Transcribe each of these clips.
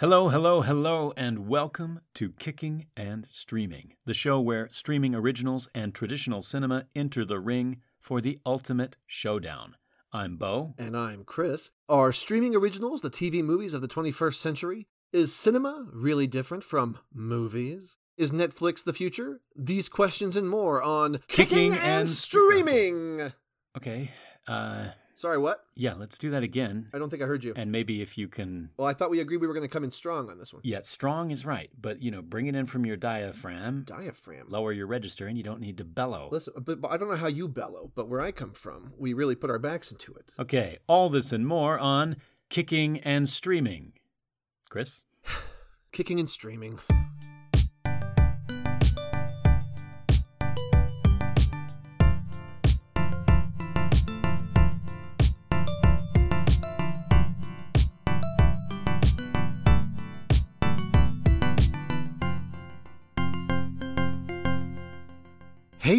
Hello, hello, hello, and welcome to Kicking and Streaming, the show where streaming originals and traditional cinema enter the ring for the ultimate showdown. I'm Beau. And I'm Chris. Are streaming originals the TV movies of the 21st century? Is cinema really different from movies? Is Netflix the future? These questions and more on Kicking Kicking, and, and- Streaming. Okay, uh, Sorry, what? yeah, let's do that again. I don't think I heard you. And maybe if you can. Well, I thought we agreed we were going to come in strong on this one. Yeah, strong is right, but you know, bring it in from your diaphragm, Diaphragm. lower your register, and you don't need to bellow. Listen, but, but I don't know how you bellow, but where I come from, we really put our backs into it. Okay, all this and more on Kicking and Streaming. Chris? Kicking and streaming.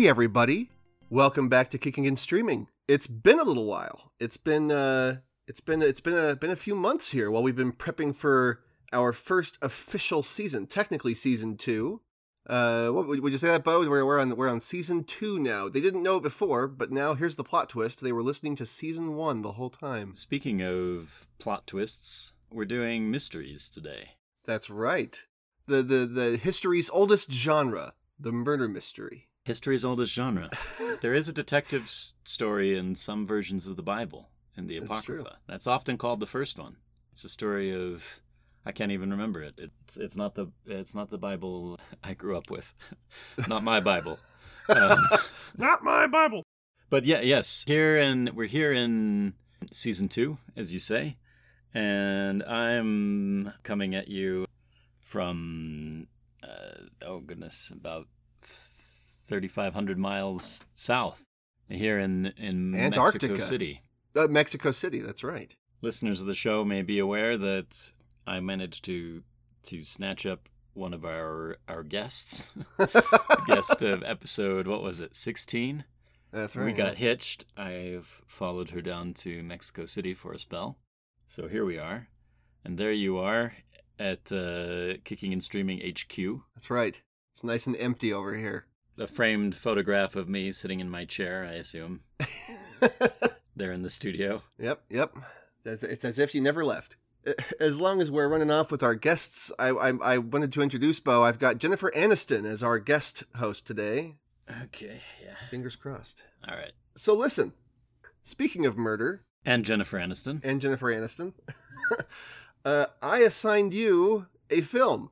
Hey everybody. Welcome back to Kicking and Streaming. It's been a little while. It's been uh it's been it's been a been a few months here while we've been prepping for our first official season, technically season 2. Uh what would you say that Beau? We're we're on we're on season 2 now. They didn't know it before, but now here's the plot twist. They were listening to season 1 the whole time. Speaking of plot twists, we're doing mysteries today. That's right. The the the history's oldest genre, the murder mystery. History's oldest genre. there is a detective story in some versions of the Bible, in the. Apocrypha. That's often called the first one. It's a story of I can't even remember it. It's it's not the it's not the Bible I grew up with. not my Bible. Um, Not my Bible. But yeah, yes, here in we're here in season two, as you say, and I'm coming at you from uh, oh goodness, about thirty five hundred miles south, here in in Mexico City. Uh, Mexico City, that's right. Listeners of the show may be aware that I managed to to snatch up one of our our guests, guest of episode what was it, sixteen. That's right. We got hitched. I've followed her down to Mexico City for a spell. So here we are. And there you are at uh, Kicking and Streaming HQ. That's right. It's nice and empty over here. A framed photograph of me sitting in my chair, I assume, there in the studio. yep, yep. It's, it's as if you never left. As long as we're running off with our guests, I, I, I wanted to introduce Beau. I've got Jennifer Aniston as our guest host today. Okay, yeah. Fingers crossed. All right. So listen, speaking of murder And Jennifer Aniston. and Jennifer Aniston, uh, I assigned you a film.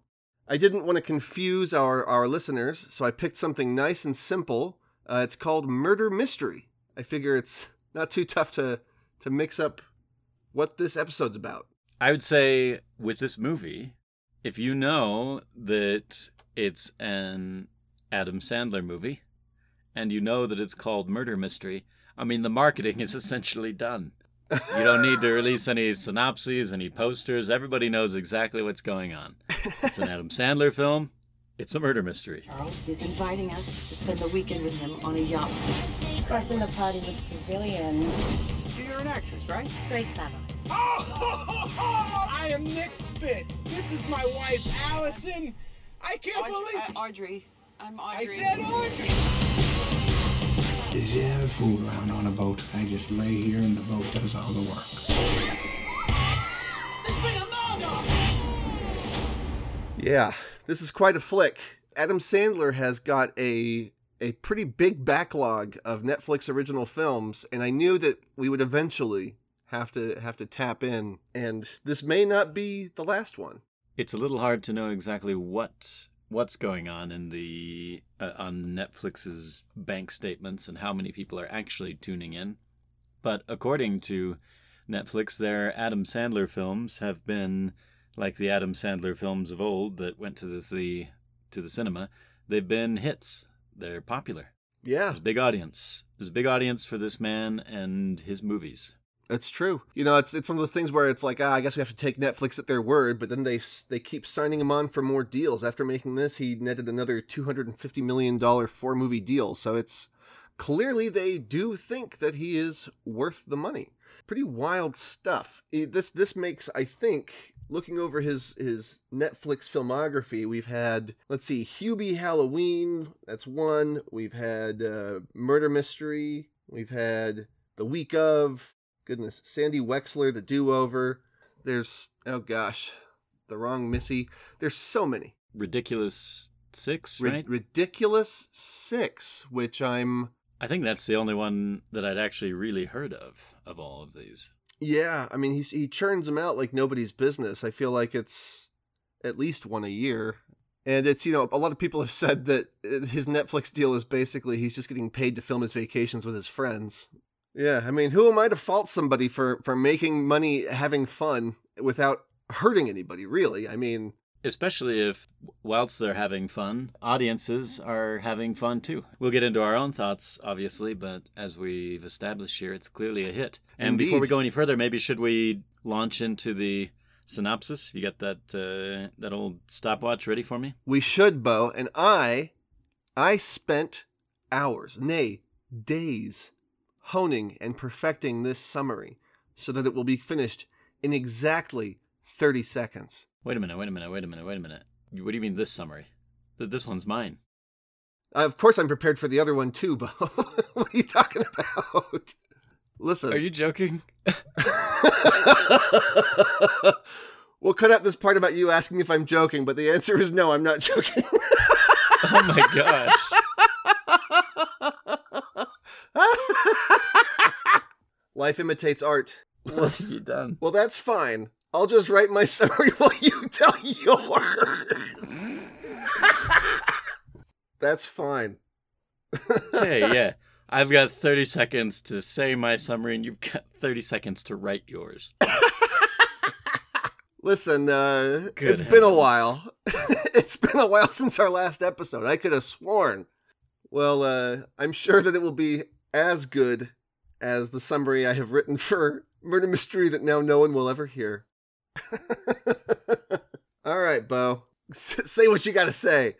I didn't want to confuse our, our listeners, so I picked something nice and simple. Uh, it's called Murder Mystery. I figure it's not too tough to, to mix up what this episode's about. I would say with this movie, if you know that it's an Adam Sandler movie and you know that it's called Murder Mystery, I mean, the marketing is essentially done. You don't need to release any synopses, any posters. Everybody knows exactly what's going on. It's an Adam Sandler film. It's a murder mystery. Charles is inviting us to spend the weekend with him on a yacht. Crashing the party with civilians. You're an actress, right? Grace Beverly. Oh, I am Nick Spitz. This is my wife, Allison. I can't believe. Uh, Audrey. I'm Audrey. I Audrey. said Audrey. Did you ever fool around on a boat? I just lay here and the boat does all the work. There's been a murder. Yeah, this is quite a flick. Adam Sandler has got a a pretty big backlog of Netflix original films, and I knew that we would eventually have to have to tap in, and this may not be the last one. It's a little hard to know exactly what what's going on in the uh, on Netflix's bank statements and how many people are actually tuning in. But according to Netflix, their Adam Sandler films have been like the Adam Sandler films of old that went to the, the to the cinema. They've been hits. They're popular. Yeah, There's a big audience. There's a big audience for this man and his movies. That's true. You know, it's it's one of those things where it's like, ah, I guess we have to take Netflix at their word, but then they they keep signing him on for more deals. After making this, he netted another two hundred and fifty million dollar four movie deal. So it's clearly they do think that he is worth the money. Pretty wild stuff. This this makes I think looking over his his Netflix filmography, we've had let's see, Hubie Halloween. That's one. We've had uh, Murder Mystery. We've had The Week of. Goodness, Sandy Wexler, The Do Over. There's oh gosh, the wrong Missy. There's so many. Ridiculous Six, right? Ridiculous Six, which I'm I think that's the only one that I'd actually really heard of of all of these. Yeah, I mean he's he churns them out like nobody's business. I feel like it's at least one a year. And it's you know a lot of people have said that uh, his Netflix deal is basically he's just getting paid to film his vacations with his friends. Yeah, I mean, who am I to fault somebody for for making money having fun without hurting anybody, really? I mean, Especially if, whilst they're having fun, audiences are having fun too. We'll get into our own thoughts, obviously, but as we've established here, it's clearly a hit. And before we go any further, maybe should we launch into the synopsis? You got that uh, that old stopwatch ready for me? we should, Beau, and I I spent hours, nay, days honing and perfecting this summary so that it will be finished in exactly 30 seconds. Wait a minute, wait a minute, wait a minute, wait a minute. What do you mean this summary? This one's mine. Uh, of course, I'm prepared for the other one too, Beau. what are you talking about? Listen. Are you joking? we'll cut out this part about you asking if I'm joking, but the answer is no, I'm not joking. Oh my gosh. Life imitates art. What have you done? Well, that's fine. I'll just write my summary while you tell yours. that's fine. Okay, yeah. I've got 30 seconds to say my summary, and you've got 30 seconds to write yours. Listen, uh, it's been a while. it's been a while since our last episode. I could have sworn. Well, uh, I'm sure that it will be as good as the summary I have written for Murder Mystery that now no one will ever hear. All right, Beau. S- say what you got to say.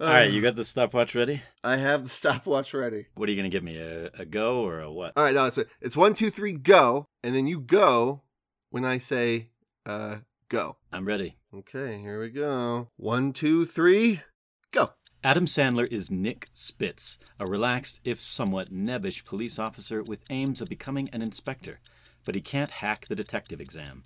All right, you got the stopwatch ready? I have the stopwatch ready. What are you going to give me? A, a go or a what? All right, no, it's it's one, two, three, go, and then you go when I say uh go. I'm ready. Okay, here we go. One, two, three, go. Adam Sandler is Nick Spitz, a relaxed, if somewhat nebbish police officer with aims of becoming an inspector, but he can't hack the detective exam.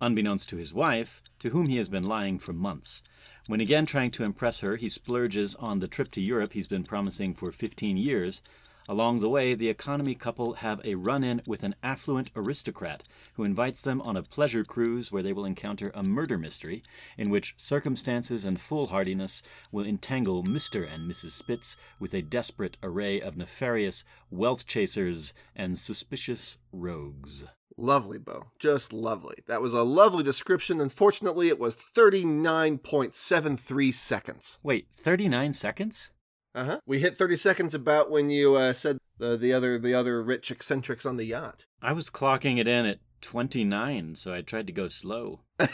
Unbeknownst to his wife, to whom he has been lying for months. When again trying to impress her, he splurges on the trip to Europe he's been promising for 15 years. Along the way, the economy couple have a run in with an affluent aristocrat who invites them on a pleasure cruise where they will encounter a murder mystery in which circumstances and foolhardiness will entangle Mr. and Mrs. Spitz with a desperate array of nefarious wealth chasers and suspicious rogues. Lovely, Beau. Just lovely. That was a lovely description. Unfortunately, it was 39.73 seconds. Wait, 39 seconds? Uh huh. We hit 30 seconds about when you uh, said the, the other the other rich eccentrics on the yacht. I was clocking it in at 29, so I tried to go slow.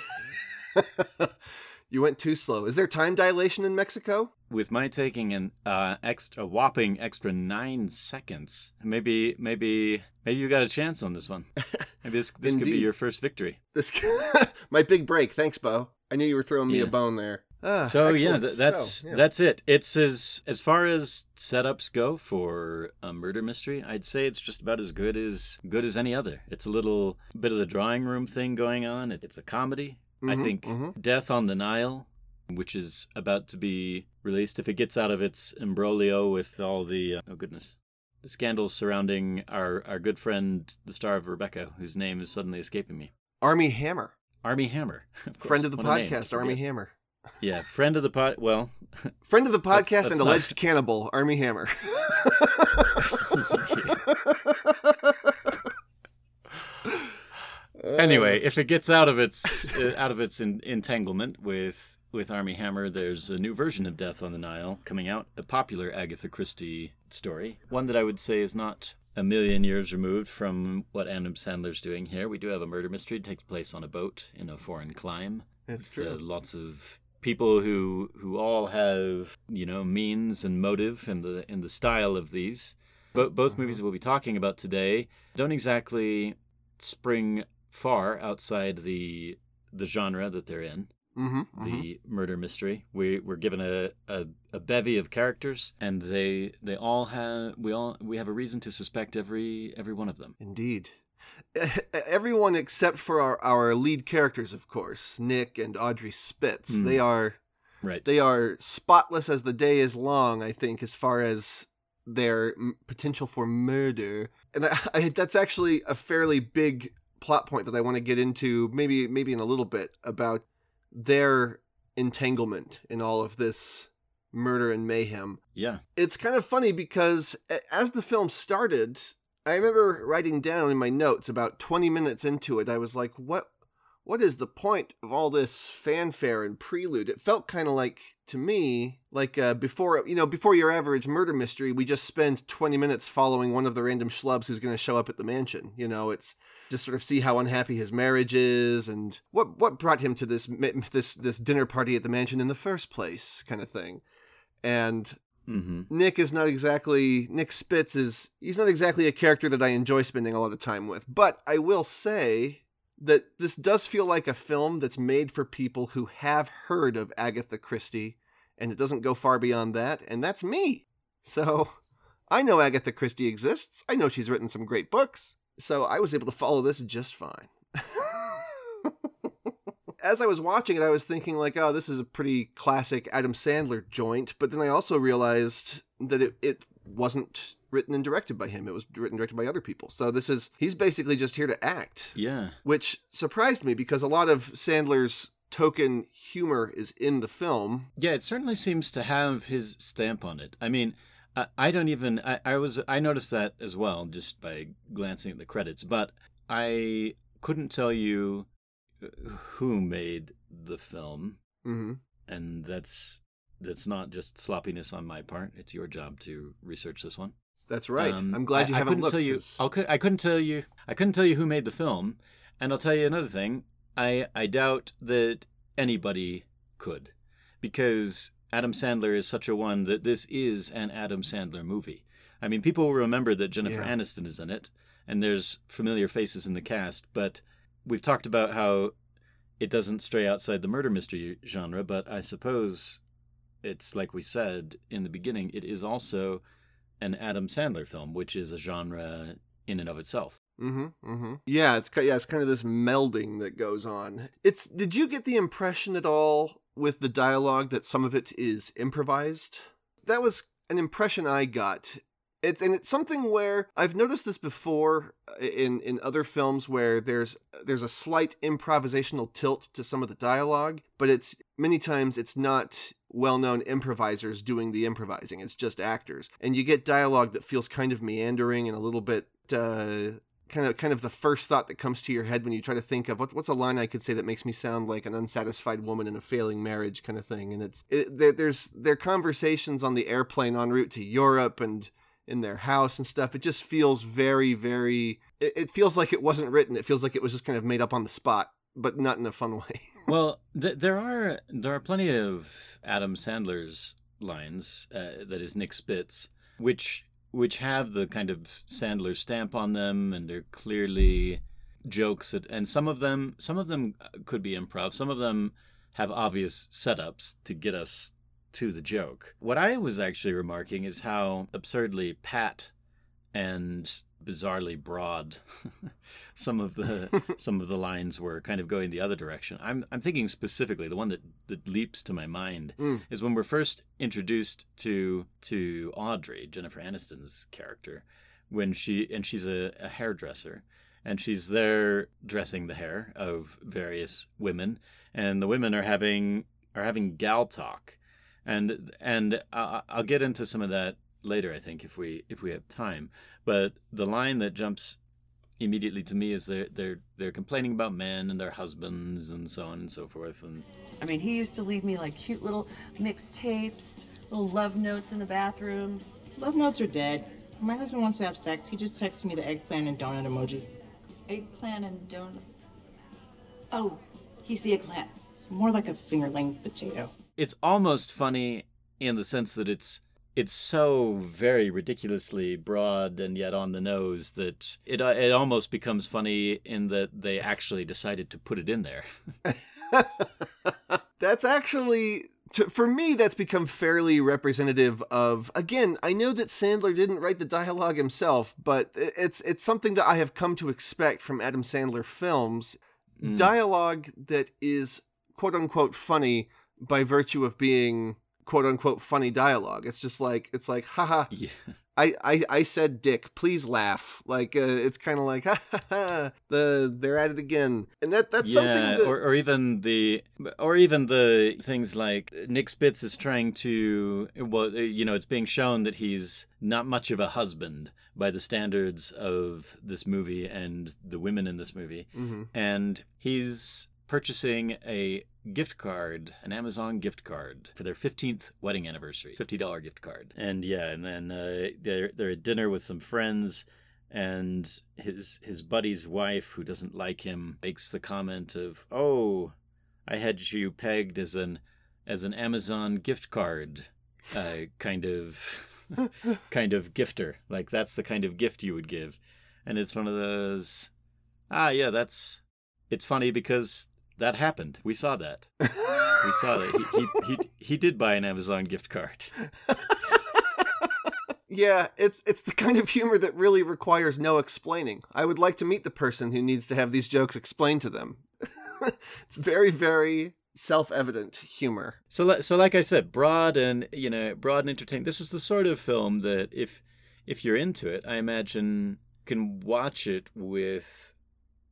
you went too slow. Is there time dilation in Mexico? With my taking an uh, extra whopping extra nine seconds, maybe maybe maybe you got a chance on this one. Maybe this this could be your first victory. This my big break. Thanks, Beau. I knew you were throwing me a bone there. Ah, so yeah, th- that's So, yeah. that's it. It's as as far as setups go for a murder mystery, I'd say it's just about as good as good as any other. It's a little bit of the drawing room thing going on. It- It's a comedy. I Mhm, think mhm. Death on the Nile, which is about to be released, if it gets out of its imbroglio with all the uh, oh goodness, the scandals surrounding our our good friend, the star of Rebecca, whose name is suddenly escaping me, Armie Hammer, Armie Hammer, of friend of the what podcast. Armie Hammer. Yeah, friend of the pod. Well, Friend of the podcast that's and not- alleged cannibal, Armie Hammer. anyway, if it gets out of its uh, out of its en- entanglement with with Armie Hammer, there's a new version of Death on the Nile coming out, a popular Agatha Christie story, one that I would say is not a million years removed from what Adam Sandler's doing here. We do have a murder mystery that takes place on a boat in a foreign clime. It's with, uh, true. lots of people who who all have you know means and motive and the in the style of these. But both movies that we'll be talking about today don't exactly spring far outside the the genre that they're in, Mm-hmm. the murder mystery. We we're given a, a, a bevy of characters, and they they all have we all we have a reason to suspect every every one of them. Indeed. Everyone except for our, our lead characters, of course, Nick and Audrey Spitz. Hmm. They are Right. they are spotless as the day is long. I think, as far as their m- potential for murder, and I, I, that's actually a fairly big plot point that I want to get into, maybe maybe in a little bit about their entanglement in all of this murder and mayhem yeah. it's kind of funny because as the film started, I remember writing down in my notes about 20 minutes into it, I was like, what what is the point of all this fanfare and prelude? It felt kind of like to me like uh, before you know before your average murder mystery, we just spend 20 minutes following one of the random schlubs who's going to show up at the mansion. You know, it's just sort of see how unhappy his marriage is and what what brought him to this this this dinner party at the mansion in the first place, kind of thing. And Mm-hmm. Nick is not exactly Nick Spitz is he's not exactly a character that I enjoy spending a lot of time with. But I will say that this does feel like a film that's made for people who have heard of Agatha Christie and it doesn't go far beyond that and that's me. So I know Agatha Christie exists. I know she's written some great books. So I was able to follow this just fine. As I was watching it, I was thinking like, oh, this is a pretty classic Adam Sandler joint. But then I also realized that it, it wasn't written and directed by him. It was written and directed by other people. So this is he's basically just here to act, Yeah. which surprised me because a lot of Sandler's token humor is in the film. Yeah, it certainly seems to have his stamp on it. I mean, I, I don't even. I, I was. I noticed that as well just by glancing at the credits, but I couldn't tell you who made the film, hmm and that's that's not just sloppiness on my part. It's your job to research this one. That's right. Um, I'm glad you I, haven't I couldn't looked. tell you, I'll, I couldn't tell you. I couldn't tell you who made the film, and I'll tell you another thing. I I doubt that anybody could, because Adam Sandler is such a one that this is an Adam Sandler movie. I mean, people will remember that Jennifer Yeah. Aniston is in it, and there's familiar faces in the cast, but we've talked about how it doesn't stray outside the murder mystery genre, but I suppose it's like we said in the beginning, it is also an Adam Sandler film, which is a genre in and of itself. Mm-hmm. Mm-hmm. Yeah, it's yeah, it's kind of this melding that goes on. It's. Did you get the impression at all with the dialogue that some of it is improvised? That was an impression I got. It's and it's something where I've noticed this before uh, in in other films where there's there's a slight improvisational tilt to some of the dialogue, but it's many times it's not well-known improvisers doing the improvising. It's just actors, and you get dialogue that feels kind of meandering and a little bit. Uh, kind of kind of the first thought that comes to your head when you try to think of what, what's a line I could say that makes me sound like an unsatisfied woman in a failing marriage kind of thing. And it's it, there, there's their conversations on the airplane en route to Europe and in their house and stuff. It just feels very very. It, it feels like it wasn't written. It feels like it was just kind of made up on the spot, but not in a fun way. well, th- there are there are plenty of Adam Sandler's lines uh, that is Nick Spitz, which which have the kind of Sandler stamp on them, and they're clearly jokes. That, and some of them some of them could be improv. Some of them have obvious setups to get us to the joke. What I was actually remarking is how absurdly pat and bizarrely broad some of the some of the lines were kind of going the other direction. I'm I'm thinking specifically the one that, that leaps to my mind Mm. is when we're first introduced to to Audrey, Jennifer Aniston's character, when she and she's a, a hairdresser and she's there dressing the hair of various women and the women are having are having gal talk and and I- I'll get into some of that later I think if we if we have time but the line that jumps immediately to me is they're they're they're complaining about men and their husbands and so on and so forth and I mean, he used to leave me like cute little mixtapes, little love notes in the bathroom. Love notes are dead. When my husband wants to have sex, he just texts me the eggplant and donut emoji. Eggplant and donut. Oh, he's the eggplant. More like a finger length potato. It's almost funny in the sense that it's it's so very ridiculously broad and yet on the nose that it uh, it almost becomes funny in that they actually decided to put it in there. that's actually to, for me that's become fairly representative of again i know that sandler didn't write the dialogue himself but it's it's something that i have come to expect from adam sandler films mm. dialogue that is quote unquote funny by virtue of being quote unquote funny dialogue. It's just like it's like haha. Yeah. I, I, I said dick. Please laugh. Like uh, it's kind of like ha, ha, ha, the they're at it again. And that that's yeah, something that... or, or even the or even the things like Nick Spitz is trying to well you know it's being shown that he's not much of a husband by the standards of this movie and the women in this movie. Mm-hmm. and he's purchasing a gift card, an Amazon gift card for their 15th wedding anniversary, $50 gift card. And yeah, and then uh, they're, they're at dinner with some friends and his his buddy's wife who doesn't like him makes the comment of, "Oh, I had you pegged as an as an Amazon gift card uh, kind of kind of gifter. Like that's the kind of gift you would give." And it's one of those ah yeah, that's it's funny because that happened. We saw that. we saw that. He, he, he, he did buy an Amazon gift card. yeah, it's it's the kind of humor that really requires no explaining. I would like to meet the person who needs to have these jokes explained to them. it's very very self-evident humor. So so like I said, broad and you know, broad and entertaining. This is the sort of film that if if you're into it, I imagine can watch it with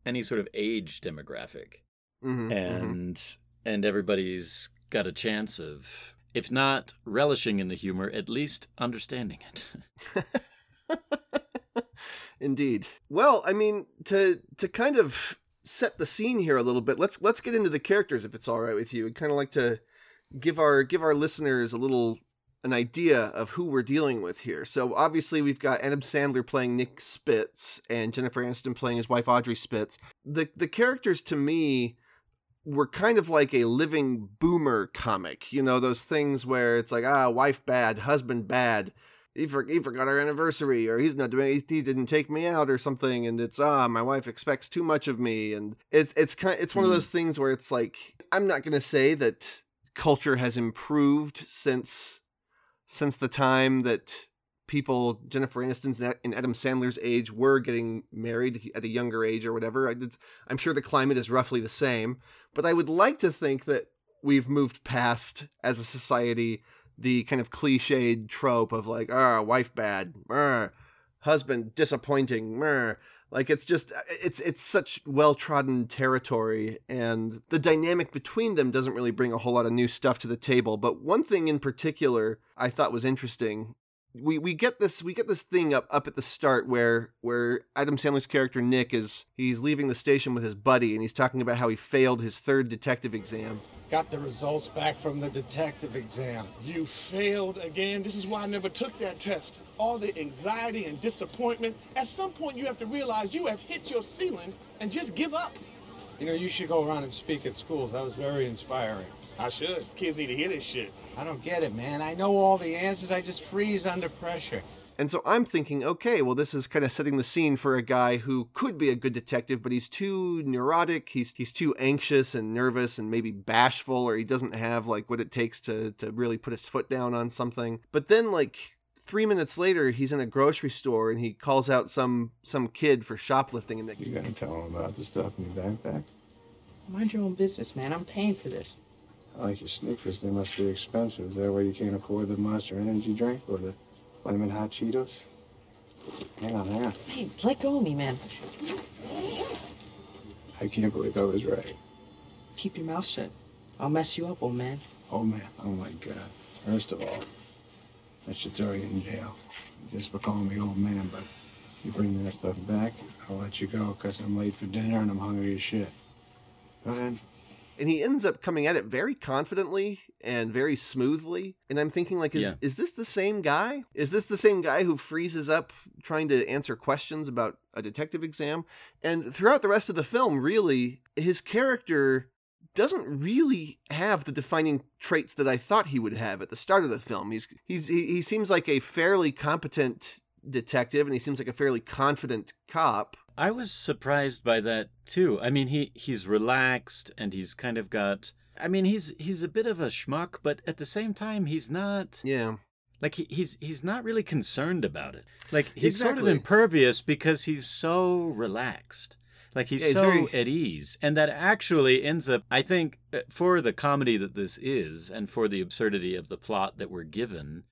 any sort of age demographic. Mm-hmm, mm-hmm. and mm-hmm. and everybody's got a chance of if not relishing in the humor at least understanding it indeed well i mean to to kind of set the scene here a little bit let's let's get into the characters if it's all right with you i'd kind of like to give our give our listeners a little an idea of who we're dealing with here. So obviously we've got Adam Sandler playing Nick Spitz and Jennifer Aniston playing his wife Audrey Spitz. The the characters to me were kind of like a living boomer comic. You know, those things where it's like, ah, wife bad, husband bad. He, for, he forgot our anniversary, or he's not doing. He didn't take me out, or something. And it's ah, my wife expects too much of me, and it's it's kind. It's one mm. of hmm. those things where it's like I'm not gonna say that culture has improved since since the time that people Jennifer Aniston's and Adam Sandler's age were getting married at a younger age or whatever. I'm sure the climate is roughly the same, but I would like to think that we've moved past as a society the kind of cliched trope of like, ah, wife bad, ah, husband disappointing, ah. like it's just it's it's such well trodden territory, and the dynamic between them doesn't really bring a whole lot of new stuff to the table. But one thing in particular I thought was interesting we we get this we get this thing up up at the start where where Adam Sandler's character Nick is he's leaving the station with his buddy and he's talking about how he failed his third detective exam. Got the results back from the detective exam. You failed again. This is why I never took that test. All the anxiety and disappointment. At some point you have to realize you have hit your ceiling and just give up. You know, you should go around and speak at schools. That was very inspiring. I should. Kids need to hear this shit. I don't get it, man. I know all the answers. I just freeze under pressure. And so I'm thinking, okay, well, this is kind of setting the scene for a guy who could be a good detective, but he's too neurotic. He's he's too anxious and nervous and maybe bashful, or he doesn't have like what it takes to to really put his foot down on something. But then, like three minutes later, he's in a grocery store and he calls out some some kid for shoplifting. And you gonna tell him about the stuff in your backpack? Mind your own business, man. I'm paying for this. I like your sneakers. They must be expensive. Is that why you can't afford the Monster Energy drink or the Flamin' Hot Cheetos? Hang on, hang on. Hey, let go of me, man. I can't believe I was right. Keep your mouth shut. I'll mess you up, old man. Old man? Oh my God. First of all, I should throw you in jail just for calling me old man, but you bring that stuff back, I'll let you go because I'm late for dinner and I'm hungry as shit. Go ahead and he ends up coming at it very confidently and very smoothly and i'm thinking like is, yeah. is this the same guy is this the same guy who freezes up trying to answer questions about a detective exam and throughout the rest of the film really his character doesn't really have the defining traits that I thought he would have at the start of the film. He's he's he, he seems like a fairly competent detective and he seems like a fairly confident cop. I was surprised by that too. I mean, he he's relaxed and he's kind of got. I mean, he's he's a bit of a schmuck, but at the same time, he's not. Yeah. Like he, he's he's not really concerned about it. Like he's sort of impervious because he's so relaxed. Like he's Yeah, he's so very- at ease, and that actually ends up. I think uh, for the comedy that this is, and for the absurdity of the plot that we're given,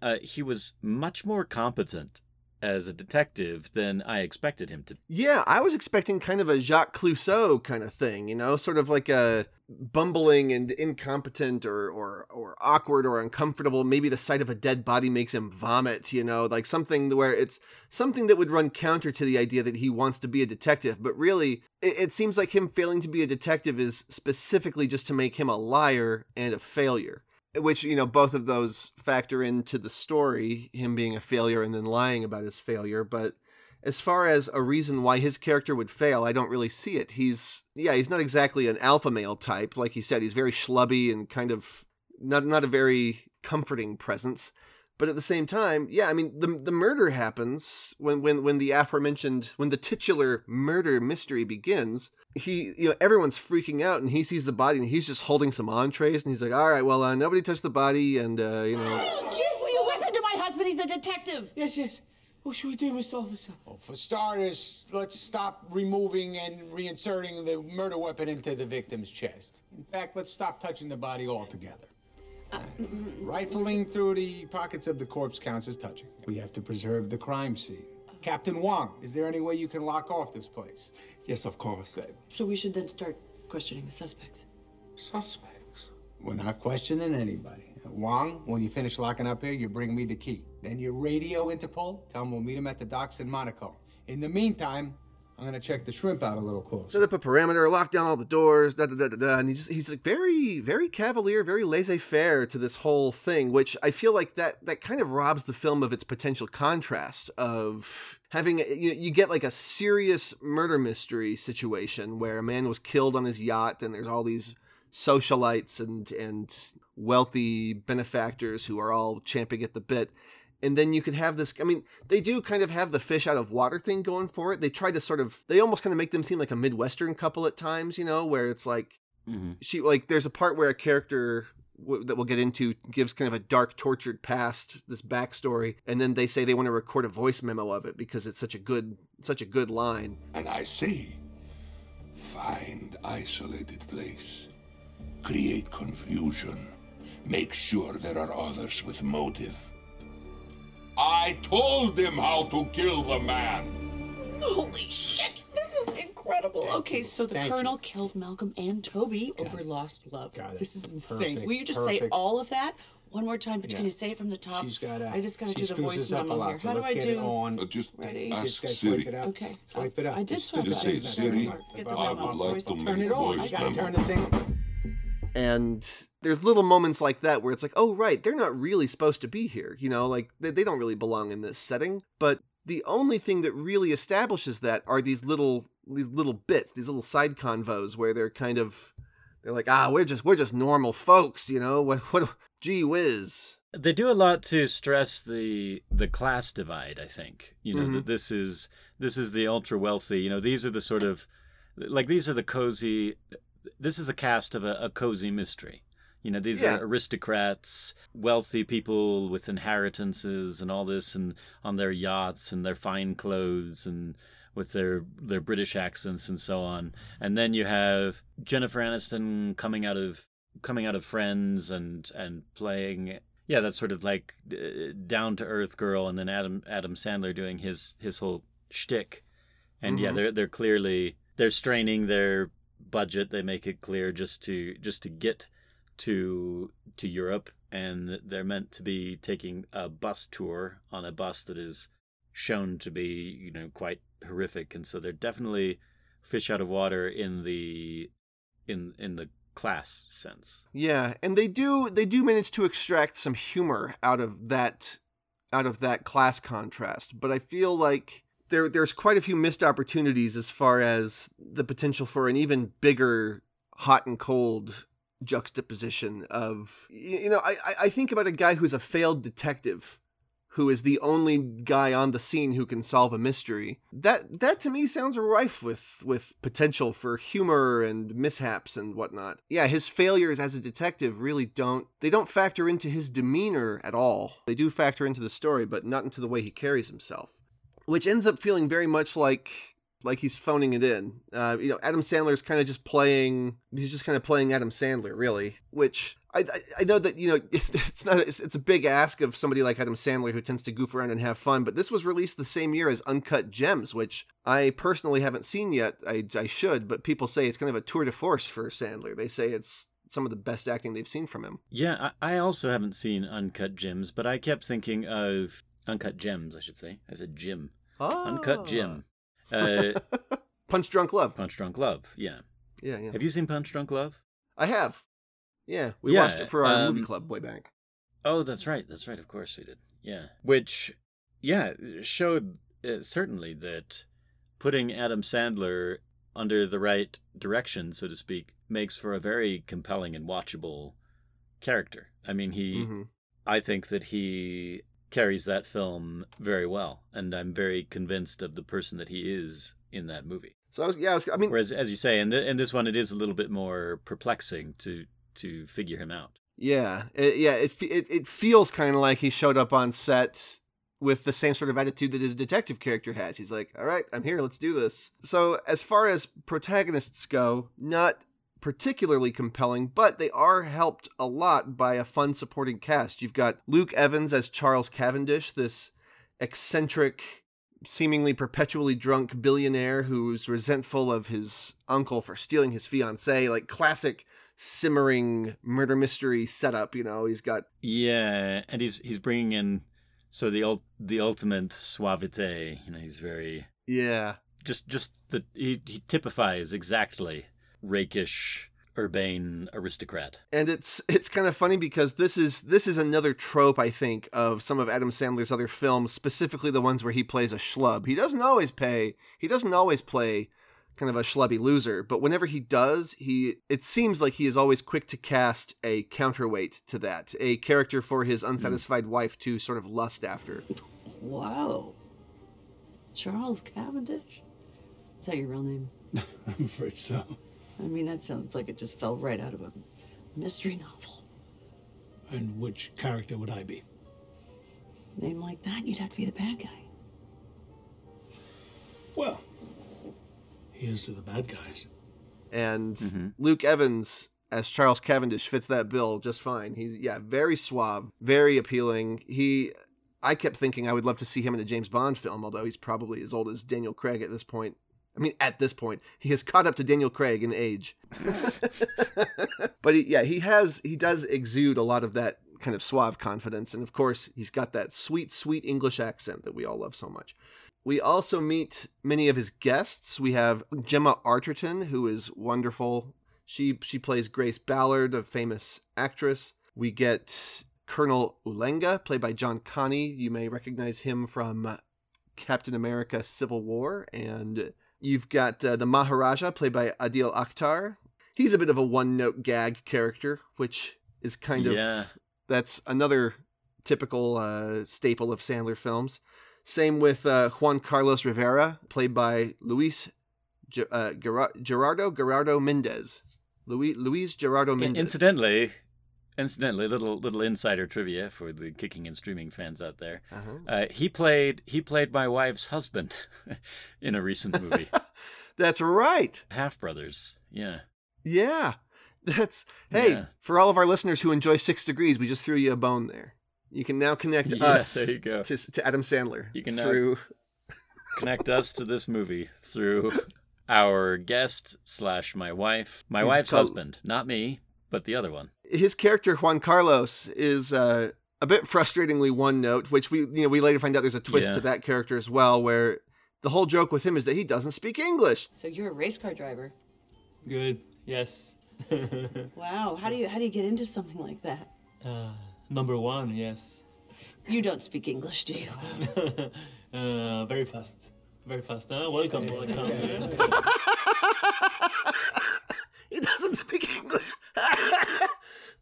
uh, he was much more competent as a detective than I expected him to. Yeah, I was expecting kind of a Jacques Clouseau kind of thing, you know, sort of like a bumbling and incompetent or or or awkward or uncomfortable. Maybe the sight of a dead body makes him vomit, you know, like something where it's something that would run counter to the idea that he wants to be a detective. But really, it, it seems like him failing to be a detective is specifically just to make him a liar and a failure. Which, you know, both of those factor into the story, him being a failure and then lying about his failure. But as far as a reason why his character would fail, I don't really see it. He's yeah, he's not exactly an alpha male type, like he said. He's very schlubby and kind of not not a very comforting presence. But at the same time, yeah, I mean the the murder happens when when when the aforementioned when the titular murder mystery begins. He you know everyone's freaking out and he sees the body and he's just holding some entrees and he's like, all right, well uh, nobody touched the body and uh, you know Jim, will you listen to my husband? He's a detective. Yes, yes. What should we do, Mr. Officer? Well, for starters, let's stop removing and reinserting the murder weapon into the victim's chest. In fact, let's stop touching the body altogether. Rifling through the pockets of the corpse counts as touching. We have to preserve the crime scene. Captain Wang, is there any way you can lock off this place? Yes, of course. So we should then start questioning the suspects. Suspects? We're not questioning anybody. Wang, when you finish locking up here, you bring me the key. Then you radio Interpol, tell them we'll meet him at the docks in Monaco. In the meantime, I'm gonna check the shrimp out a little closer. set up a perimeter, lock down all the doors, da da da da da. And he's he's like very very cavalier, very laissez faire to this whole thing, which I feel like that that kind of robs the film of its potential contrast of having you, you get like a serious murder mystery situation where a man was killed on his yacht, and there's all these socialites and and wealthy benefactors who are all champing at the bit and then you could have this i mean they do kind of have the fish out of water thing going for it they try to sort of they almost kind of make them seem like a midwestern couple at times you know where it's like mm-hmm. she like there's a part where a character w- that we'll get into gives kind of a dark tortured past this backstory and then they say they want to record a voice memo of it because it's such a good such a good line And I see. Find isolated place. Create confusion. Make sure there are others with motive. I told them how to kill the man. Holy shit! This is incredible. Okay, so the Thank colonel killed Malcolm and Toby over lost love. Got it. This is insane. Perfect, Will you just say perfect. all of that one more time? But Yeah. can you say it from the top? She's gotta. I just gotta she do the screws voice this up a memo lot, here. so How do let's I get do? it on. Uh, just Ready? ask Just gotta Siri. it up. Okay. Swipe it up. I did It's swipe it up. say, It's not Siri, smart. Get the I memo. would like Voice to memo. make Turn it on. I voice gotta turn the thing. and there's little moments like that where it's like oh right they're not really supposed to be here you know like they, they don't really belong in this setting but the only thing that really establishes that are these little these little bits these little side convos where they're kind of they're like ah we're just we're just normal folks you know what what gee whiz They do a lot to stress the the class divide. I think you know Mhm. that this is this is the ultra wealthy. You know these are the sort of like these are the cozy. This is a cast of a, a cozy mystery. You know these Yeah. are aristocrats, wealthy people with inheritances and all this, and on their yachts and their fine clothes and with their their British accents and so on. And then you have Jennifer Aniston coming out of coming out of Friends and and playing yeah, that's sort of like uh, down to earth girl, and then Adam Adam Sandler doing his his whole shtick, and yeah, Mhm. they're they're clearly they're straining their budget. They make it clear just to just to get to to Europe, and they're meant to be taking a bus tour on a bus that is shown to be you know quite horrific, and so they're definitely fish out of water in the in in the class sense. Yeah, and they do they do manage to extract some humor out of that out of that class contrast, but I feel like there there's quite a few missed opportunities as far as the potential for an even bigger hot and cold juxtaposition of you know I I think about a guy who's a failed detective who is the only guy on the scene who can solve a mystery. That that to me sounds rife with with potential for humor and mishaps and whatnot. Yeah, his failures as a detective really don't they don't factor into his demeanor at all. They do factor into the story, but not into the way he carries himself. Which ends up feeling very much like like he's phoning it in. Uh, you know, Adam Sandler's kind of just playing. He's just kind of playing Adam Sandler, really. Which I, I, I know that you know it's it's not it's, it's a big ask of somebody like Adam Sandler who tends to goof around and have fun. But this was released the same year as Uncut Gems, which I personally haven't seen yet. I I should, but people say it's kind of a tour de force for Sandler. They say it's some of the best acting they've seen from him. Yeah, I, I also haven't seen Uncut Gems, but I kept thinking of Uncut Gems, I should say. I said Jim. Oh. Uncut Jim. Uh, Punch Drunk Love. Punch Drunk Love. Yeah. Yeah, yeah. Have you seen Punch Drunk Love? I have. Yeah, we Yeah, watched it for our movie um, club way back. Oh, that's right. That's right. Of course we did. Yeah. Which, yeah, showed uh, certainly that putting Adam Sandler under the right direction, so to speak, makes for a very compelling and watchable character. I mean, he, Mhm. I think that he carries that film very well, and I'm very convinced of the person that he is in that movie. So I was, yeah, I, was, I mean, Whereas, as you say, in, the, in this one, it is a little bit more perplexing to to figure him out. Yeah, it, yeah. It it, it feels kind of like he showed up on set with the same sort of attitude that his detective character has. He's like, "All right, I'm here. Let's do this." So as far as protagonists go, not particularly compelling, but they are helped a lot by a fun supporting cast. You've got Luke Evans as Charles Cavendish, this eccentric, seemingly perpetually drunk billionaire who's resentful of his uncle for stealing his fiancee, like classic simmering murder mystery setup. You know, he's got Yeah, and he's he's bringing in so the ul- the ultimate suavite. You know, he's very yeah, just just the he he typifies exactly rakish urbane aristocrat. and it's it's kind of funny because this is this is another trope I think of some of Adam Sandler's other films, specifically the ones where he plays a schlub. He doesn't always pay. He doesn't always play kind of a schlubby loser, but whenever he does, he it seems like he is always quick to cast a counterweight to that, a character for his hmm. unsatisfied wife to sort of lust after. Wow. Charles Cavendish? Is that your real name? I'm afraid so. I mean, that sounds like it just fell right out of a mystery novel. And which character would I be? Name like that, you'd have to be the bad guy. Well, here's to the bad guys. and mm-hmm. Luke Evans as Charles Cavendish fits that bill just fine. He's yeah, very suave, very appealing. He I kept thinking I would love to see him in a James Bond film, although he's probably as old as Daniel Craig at this point. I mean, at this point, he has caught up to Daniel Craig in age. but he, yeah, he has he does exude a lot of that kind of suave confidence, and of course, he's got that sweet, sweet English accent that we all love so much. We also meet many of his guests. We have Gemma Arterton, who is wonderful. She she plays Grace Ballard, a famous actress. We get Colonel Ulenga, played by John Kani. You may recognize him from Captain America: Civil War, and you've got uh, the Maharaja, played by Adil Akhtar. He's a bit of a one-note gag character, which is kind Yeah. of that's another typical uh, staple of Sandler films. Same with uh, Juan Carlos Rivera, played by Luis Ge- uh, Gerardo Gerardo Mendez. Luis Luis Gerardo Mendez. Incidentally, incidentally, little little insider trivia for the kicking and streaming fans out there. Uh-huh. Uh, he played he played my wife's husband in a recent movie. That's right. Half Brothers. Yeah. Yeah. That's hey, Yeah. for all of our listeners who enjoy Six Degrees, we just threw you a bone there. You can now connect Yeah, us there you go. To, to Adam Sandler. You can now through connect us to this movie through our guest slash my wife, my It's wife's called- husband, not me, but the other one. His character Juan Carlos is uh, a bit frustratingly one note, which we you know we later find out there's a twist Yeah. to that character as well, where the whole joke with him is that he doesn't speak English. So you're a race car driver. Good. Yes. Wow. How do you how do you get into something like that? uh, number one. Yes. You don't speak English, do you? uh, very fast. Very fast. Huh? Welcome. Welcome. He doesn't speak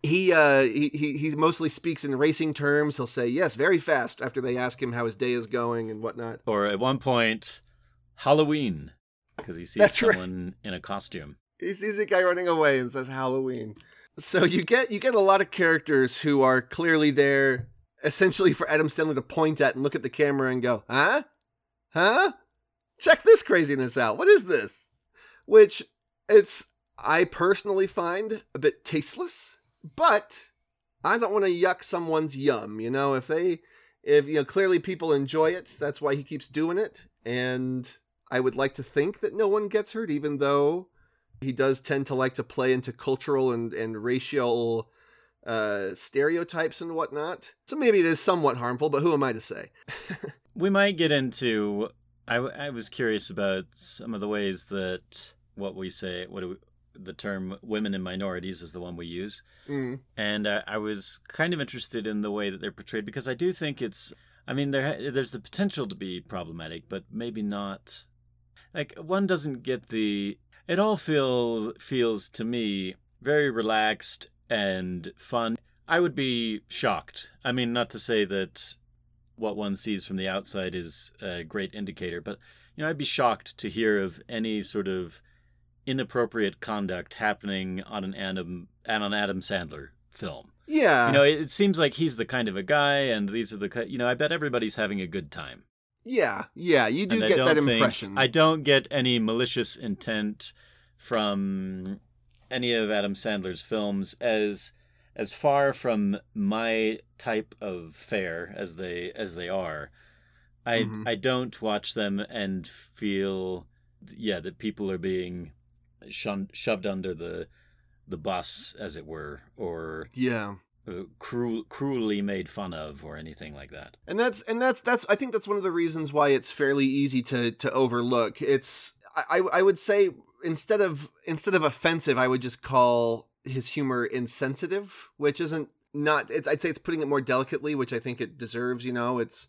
he uh he, he mostly speaks in racing terms. He'll say yes very fast after they ask him how his day is going and whatnot. Or at one point, Halloween, because he sees That's right. someone in a costume. He sees a guy running away and says Halloween. So you get you get a lot of characters who are clearly there essentially for Adam Sandler to point at and look at the camera and go, "Huh? Huh? Check this craziness out. What is this?" Which it's I personally find a bit tasteless, but I don't want to yuck someone's yum, you know, if they if you know clearly people enjoy it, that's why he keeps doing it and I would like to think that no one gets hurt even though he does tend to like to play into cultural and, and racial uh, stereotypes and whatnot. So maybe it is somewhat harmful, but who am I to say? We might get into. I, was curious about some of the ways that what we say, what do we, the term women and minorities is the one we use. Mm. And uh, I was kind of interested in the way that they're portrayed because I do think it's. I mean, there there's the potential to be problematic, but maybe not. Like one doesn't get the. It all feels feels to me very relaxed and fun. I would be shocked. I mean, not to say that what one sees from the outside is a great indicator, but you know, I'd be shocked to hear of any sort of inappropriate conduct happening on an Adam on an Adam Sandler film. Yeah. You know, it, it seems like he's the kind of a guy, and these are the you know, I bet everybody's having a good time. Yeah, yeah, you do And get that don't think- impression. I don't get any malicious intent from any of Adam Sandler's films as as far from my type of fare as they as they are. I Mhm. I don't watch them and feel yeah that people are being shun, shoved under the the bus as it were or Yeah. uh, cruel, cruelly made fun of or anything like that. and that's and that's that's I think that's one of the reasons why it's fairly easy to to overlook. It's I I would say instead of instead of offensive, I would just call his humor insensitive, which isn't not. It's, I'd say it's putting it more delicately, which I think it deserves. You know, it's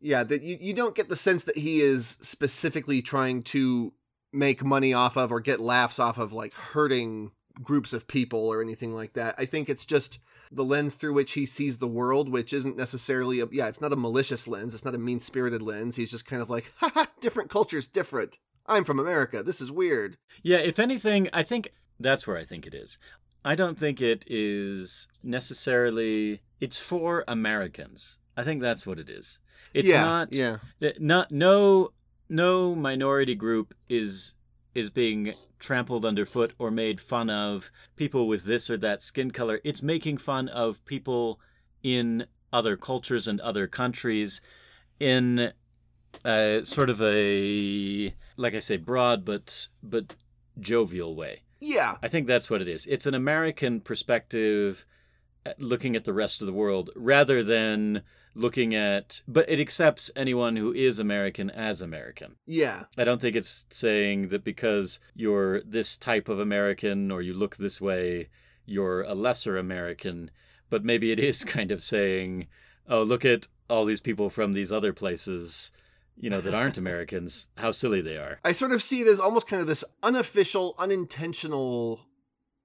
yeah that you you don't get the sense that he is specifically trying to make money off of or get laughs off of like hurting groups of people or anything like that. I think it's just the lens through which he sees the world, which isn't necessarily a yeah, it's not a malicious lens, it's not a mean spirited lens. He's just kind of like, haha, different cultures, different. I'm from America. This is weird. Yeah, if anything, I think that's where I think it is. I don't think it is necessarily it's for Americans. I think that's what it is. It's Yeah, not yeah. Eh, not no no minority group is is being trampled underfoot or made fun of people with this or that skin color. It's making fun of people in other cultures and other countries in uh, sort of a like I say broad but but jovial way. Yeah. I think that's what it is. It's an American perspective looking at the rest of the world rather than looking at but it accepts anyone who is American as American. Yeah. I don't think it's saying that because you're this type of American or you look this way, you're a lesser American, but maybe it is kind of saying, oh, look at all these people from these other places, you know, that aren't Americans, how silly they are. I sort of see it as almost kind of this unofficial, unintentional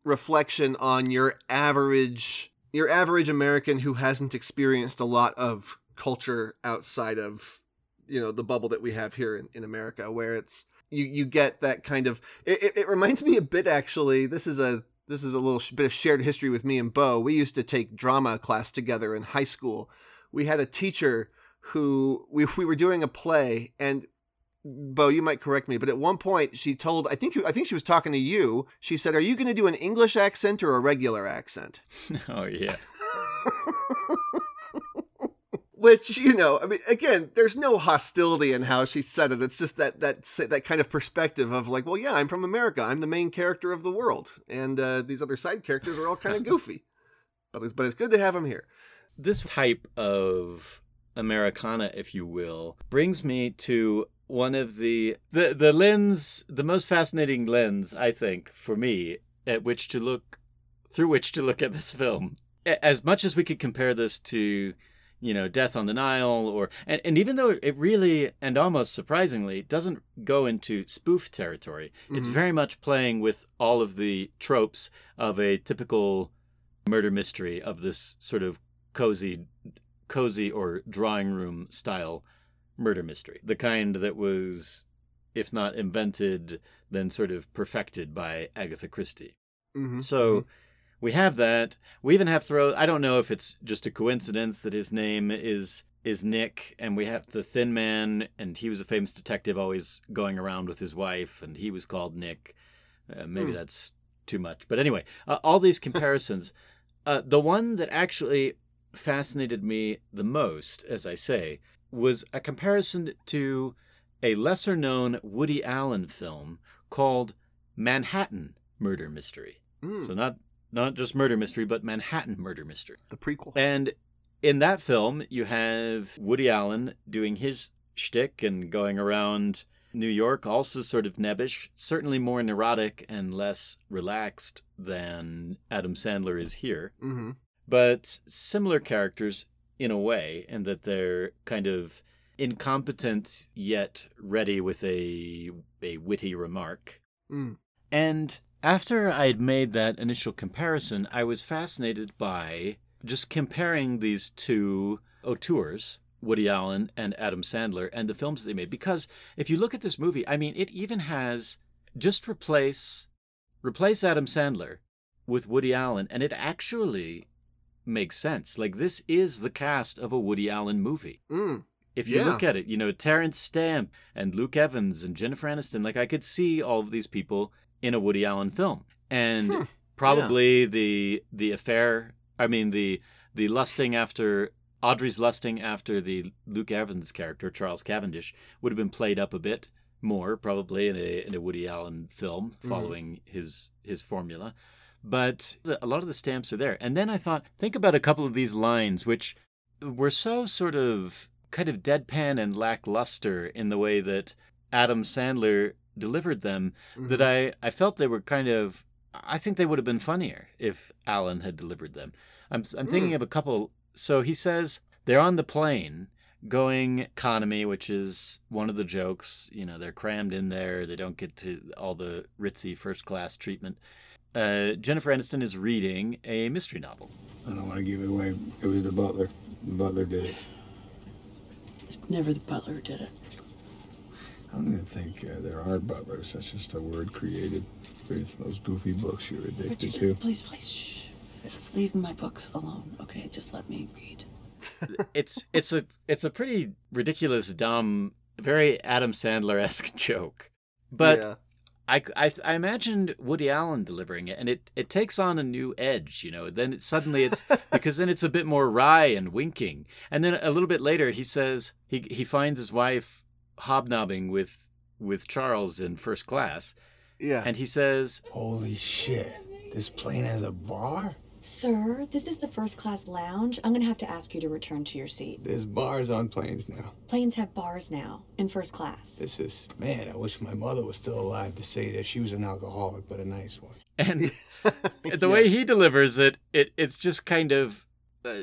reflection on your average your average American who hasn't experienced a lot of culture outside of you know the bubble that we have here in, in America where it's you you get that kind of it, it, it reminds me a bit actually this is a this is a little bit of shared history with me and Beau we used to take drama class together in high school. We had a teacher who we, we were doing a play and Beau, you might correct me, but at one point she told I think I think she was talking to you. She said, "Are you going to do an English accent or a regular accent?" oh yeah. Which you know, I mean, again, there's no hostility in how she said it. It's just that that that kind of perspective of like, well, yeah, I'm from America. I'm the main character of the world, and uh, these other side characters are all kind of goofy. But it's but it's good to have them here. This type of Americana, if you will, brings me to one of the the the lens, the most fascinating lens, I think, for me, at which to look through which to look at this film. As much as we could compare this to, you know, Death on the Nile, or and, and even though it really and almost surprisingly doesn't go into spoof territory, it's Mhm. very much playing with all of the tropes of a typical murder mystery of this sort of cozy, cozy or drawing room style murder mystery. The kind that was, if not invented, then sort of perfected by Agatha Christie. Mm-hmm. So we have that. We even have throw. I don't know if it's just a coincidence that his name is is Nick, and we have the Thin Man, and he was a famous detective, always going around with his wife, and he was called Nick. Uh, maybe Hmm. that's too much, but anyway, uh, all these comparisons. uh, the one that actually fascinated me the most, as I say, was a comparison to a lesser known Woody Allen film called Manhattan Murder Mystery. Mm. So not not just murder mystery, but Manhattan Murder Mystery. The prequel. And in that film, you have Woody Allen doing his shtick and going around New York, also sort of nebbish, certainly more neurotic and less relaxed than Adam Sandler is here Mm-hmm. but similar characters in a way, and that they're kind of incompetent yet ready with a a witty remark. Mm. And after I had made that initial comparison, I was fascinated by just comparing these two auteurs, Woody Allen and Adam Sandler, and the films they made. Because if you look at this movie, I mean, it even has just replace replace Adam Sandler with Woody Allen, and it actually makes sense. Like this is the cast of a Woody Allen movie. Mm. If you Yeah. look at it, you know, Terence Stamp and Luke Evans and Jennifer Aniston, like I could see all of these people in a Woody Allen film. And Hmm. probably the the affair, I mean the the lusting after Audrey's lusting after the Luke Evans character, Charles Cavendish, would have been played up a bit more, probably in a in a Woody Allen film Mhm. following his his formula. But a lot of the stamps are there. And then I thought, think about a couple of these lines, which were so sort of kind of deadpan and lackluster in the way that Adam Sandler delivered them, that I, I felt they were kind of, I think they would have been funnier if Allen had delivered them. I'm, I'm thinking Mm. of a couple. So he says they're on the plane going economy, which is one of the jokes. You know, they're crammed in there. They don't get to all the ritzy first class treatment. Uh, Jennifer Aniston is reading a mystery novel. I don't want to give it away. It was the butler. The butler did it. Never the butler did it. I don't even think uh, there are butlers. That's just a word created. There's those goofy books you're addicted Richard, to. just please, please, shh. Just leave my books alone, okay? Just let me read. it's it's a it's a pretty ridiculous, dumb, very Adam Sandler esque joke, but Yeah. I, I I imagined Woody Allen delivering it, and it it takes on a new edge, you know. Then it, suddenly it's because then it's a bit more wry and winking, and then a little bit later he says he he finds his wife hobnobbing with with Charles in first class, Yeah. and he says, Holy shit. This plane has a bar? Sir, this is the first class lounge. I'm gonna have to ask you to return to your seat. There's bars on planes now. Planes have bars now in first class. This is, man, I wish my mother was still alive to say that she was an alcoholic, but a nice one. and the way he delivers it, it it's just kind of uh,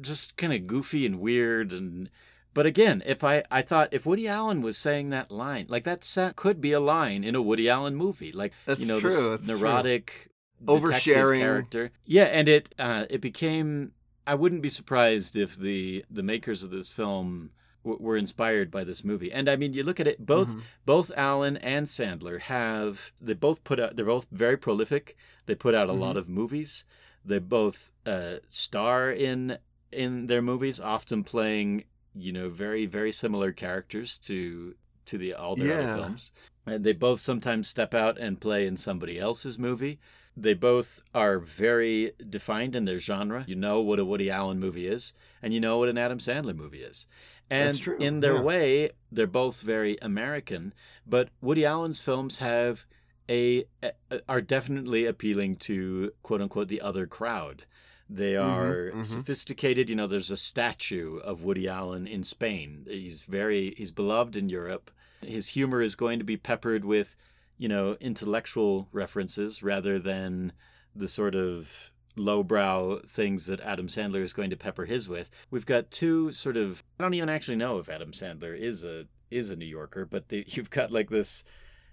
just kind of goofy and weird and but again if i i thought if woody allen was saying that line like that set could be a line in a woody allen movie like That's you know true, this that's neurotic detective Oversharing. character yeah and it uh it became i wouldn't be surprised if the the makers of this film w- were inspired by this movie and i mean you look at it both Mhm. both allen and sandler have they both put out they're both very prolific they put out a lot Mhm. of movies they both uh, star in in their movies often playing you know very very similar characters to to the all their Yeah. other films and they both sometimes step out and play in somebody else's movie they both are very defined in their genre you know what a woody allen movie is and you know what an adam sandler movie is and in their yeah. way they're both very american but woody allen's films have a, a are definitely appealing to quote unquote the other crowd. They are mhm. sophisticated. You know, there's a statue of Woody Allen in Spain. He's very he's beloved in Europe. His humor is going to be peppered with, you know, intellectual references rather than the sort of lowbrow things that Adam Sandler is going to pepper his with. We've got two sort of I don't even actually know if Adam Sandler is a is a New Yorker, but they, you've got like this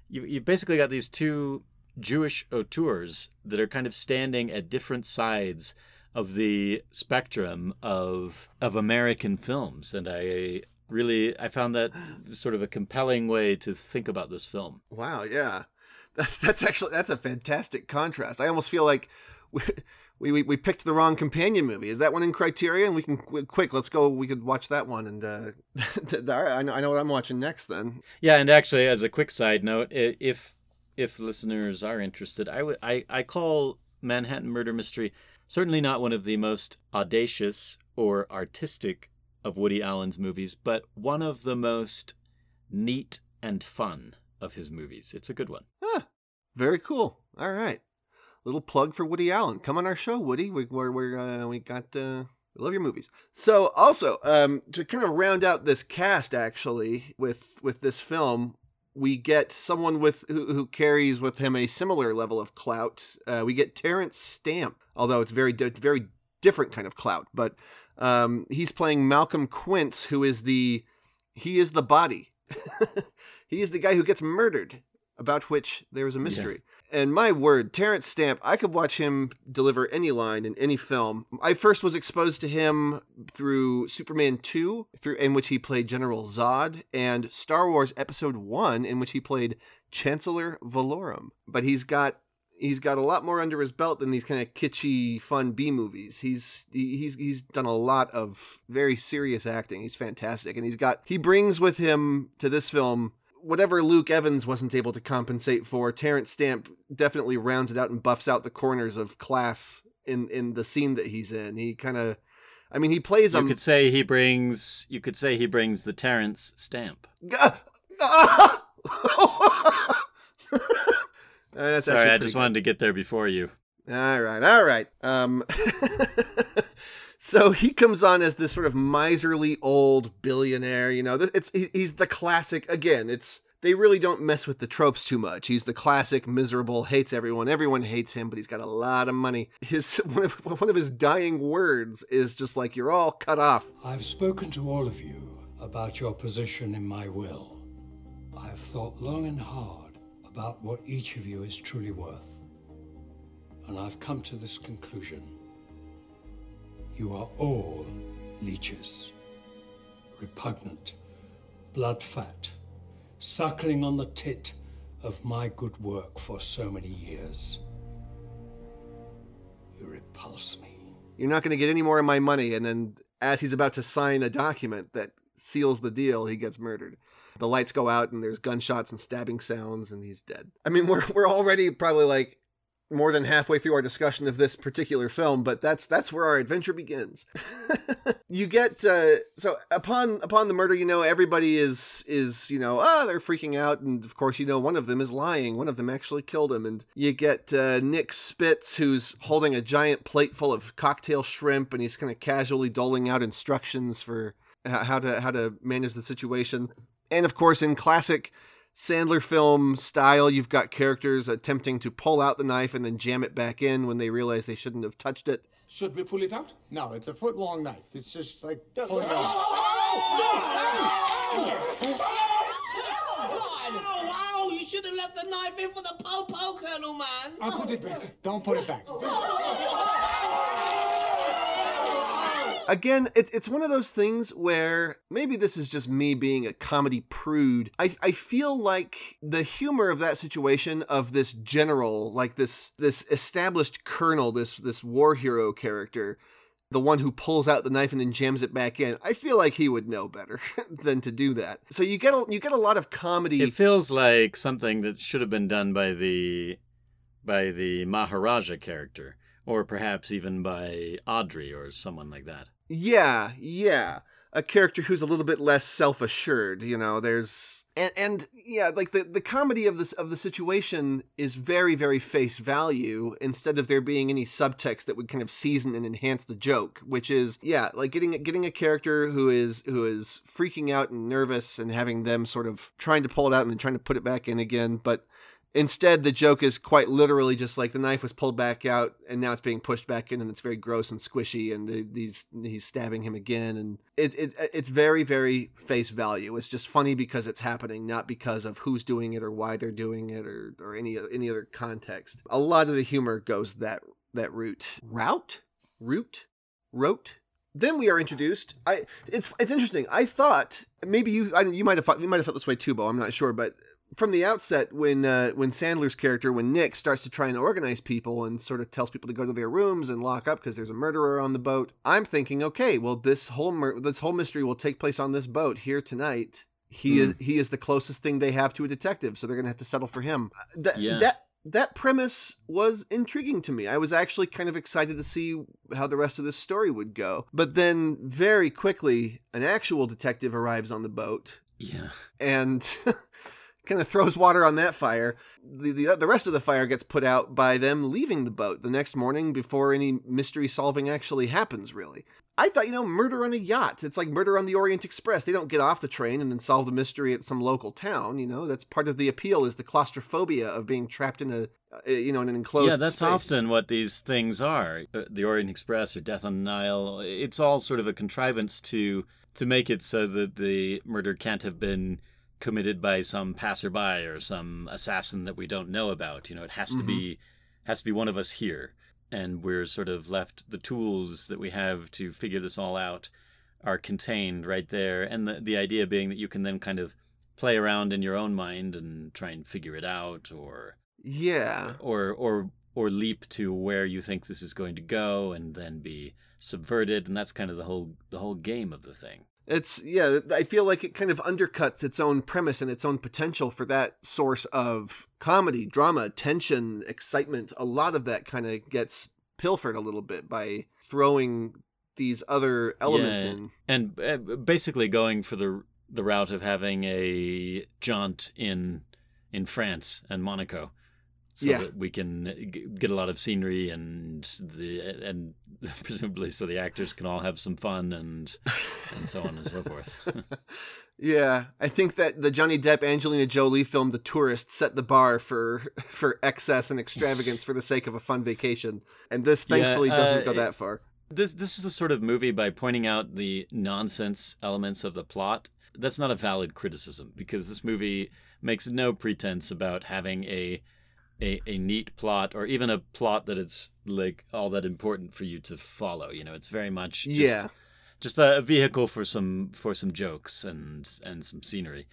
you, you've basically got these two Jewish auteurs that are kind of standing at different sides of the spectrum of of American films, and I really I found that sort of a compelling way to think about this film. Wow, yeah, that, that's actually that's a fantastic contrast. I almost feel like we, we we picked the wrong companion movie. Is that one in Criterion? We can quick. Let's go. We could watch that one, and uh, I know I know what I'm watching next. Then yeah, and actually, as a quick side note, if if listeners are interested, I would I I call Manhattan Murder Mystery certainly not one of the most audacious or artistic of Woody Allen's movies, but one of the most neat and fun of his movies. It's a good one. Ah, very cool. All right little plug for Woody Allen. Come on our show, Woody. We we we uh, we got uh, we love your movies. So also um, to kind of round out this cast, actually with with this film, we get someone with who, who carries with him a similar level of clout. Uh, we get Terence Stamp, although it's very very different kind of clout. But um, he's playing Malcolm Quince, who is the he is the body. he is the guy who gets murdered, about which there is a mystery. Yeah and my word, Terence Stamp, I could watch him deliver any line in any film. I first was exposed to him through Superman 2, through in which he played General Zod, and Star Wars Episode 1, in which he played Chancellor Valorum. But he's got he's got a lot more under his belt than these kind of kitschy, fun B movies. He's he's he's done a lot of very serious acting. He's fantastic, and he's got he brings with him to this film whatever Luke Evans wasn't able to compensate for, Terence Stamp definitely rounds it out and buffs out the corners of class in in the scene that he's in. He kind of, I mean, he plays. You could say he brings. You could say he brings the Terence Stamp. Ah! Uh, Sorry, I just good. wanted to get there before you. All right, all right. Um, So he comes on as this sort of miserly old billionaire. You know, it's he's the classic. Again, it's they really don't mess with the tropes too much. He's the classic miserable, hates everyone. Everyone hates him, but he's got a lot of money. His one of, one of his dying words is just like, "You're all cut off." I've spoken to all of you about your position in my will. I have thought long and hard about what each of you is truly worth, and I've come to this conclusion. You are all leeches. Repugnant, blood fat, suckling on the tit of my good work for so many years. You repulse me. You're not going to get any more of my money. And then, as he's about to sign a document that seals the deal, he gets murdered. The lights go out and there's gunshots and stabbing sounds, and he's dead. I mean, we're, we're already probably like more than halfway through our discussion of this particular film, but that's that's where our adventure begins. you get uh, so upon upon the murder, you know everybody is is you know ah oh, they're freaking out, and of course you know one of them is lying. One of them actually killed him, and you get uh, Nick Spitz who's holding a giant plate full of cocktail shrimp, and he's kind of casually doling out instructions for how to how to manage the situation. And of course, in classic Sandler film style, you've got characters attempting to pull out the knife and then jam it back in when they realize they shouldn't have touched it. Should we pull it out? No, it's a foot long knife. It's just like pulling out. Oh, you should have left the knife in for the po-po, Colonel Man. I'll put it back. Don't put it back oh, again, it, it's one of those things where maybe this is just me being a comedy prude. I, I feel like the humor of that situation of this general, like this this established colonel, this this war hero character, the one who pulls out the knife and then jams it back in. I feel like he would know better than to do that. So you get a, you get a lot of comedy. It feels like something that should have been done by the by the Maharaja character or perhaps even by Audrey or someone like that. Yeah, yeah. A character who's a little bit less self-assured, you know, there's and, and yeah, like the, the comedy of this of the situation is very, very face value instead of there being any subtext that would kind of season and enhance the joke, which is yeah, like getting getting a character who is who is freaking out and nervous and having them sort of trying to pull it out and then trying to put it back in again, but Instead, the joke is quite literally just like the knife was pulled back out and now it's being pushed back in and it's very gross and squishy and the, these he's stabbing him again and it, it it's very very face value. It's just funny because it's happening, not because of who's doing it or why they're doing it or or any any other context. A lot of the humor goes that that route. Route? root, wrote. Then we are introduced. I it's it's interesting. I thought maybe you I, you might have thought, you might have felt this way too, Beau. I'm not sure, but from the outset, when uh, when Sandler's character, when Nick starts to try and organize people and sort of tells people to go to their rooms and lock up because there's a murderer on the boat, I'm thinking, okay, well this whole mur- this whole mystery will take place on this boat here tonight. He Hmm. is he is the closest thing they have to a detective, so they're gonna have to settle for him. That Yeah. that that premise was intriguing to me. I was actually kind of excited to see how the rest of this story would go. But then very quickly, an actual detective arrives on the boat Yeah. and kind of throws water on that fire. The, the the rest of the fire gets put out by them leaving the boat the next morning before any mystery solving actually happens. Really, I thought you know murder on a yacht. It's like murder on the Orient Express. They don't get off the train and then solve the mystery at some local town. You know that's part of the appeal is the claustrophobia of being trapped in a uh, you know in an enclosed. yeah, that's space. often what these things are. Uh, The Orient Express or Death on the Nile. It's all sort of a contrivance to to make it so that the murder can't have been committed by some passerby or some assassin that we don't know about. You know, it has to Mhm. be has to be one of us here, and we're sort of left the tools that we have to figure this all out are contained right there. And the the idea being that you can then kind of play around in your own mind and try and figure it out or Yeah. or or or leap to where you think this is going to go and then be subverted and that's kind of the whole the whole game of the thing It's yeah, I feel like it kind of undercuts its own premise and its own potential for that source of comedy, drama, tension, excitement. A lot of that kind of gets pilfered a little bit by throwing these other elements Yeah, in. and uh, basically going for the the route of having a jaunt in in France and Monaco so Yeah. that we can g- get a lot of scenery and the and presumably so the actors can all have some fun and and so on and so forth Yeah, I think that the Johnny Depp Angelina Jolie film The Tourist set the bar for for excess and extravagance for the sake of a fun vacation, and this Yeah, thankfully doesn't uh, go that far. This this is the sort of movie by pointing out the nonsense elements of the plot. That's not a valid criticism because this movie makes no pretense about having a a, a neat plot or even a plot that it's like all that important for you to follow. You know, it's very much just, Yeah. just a vehicle for some for some jokes and and some scenery.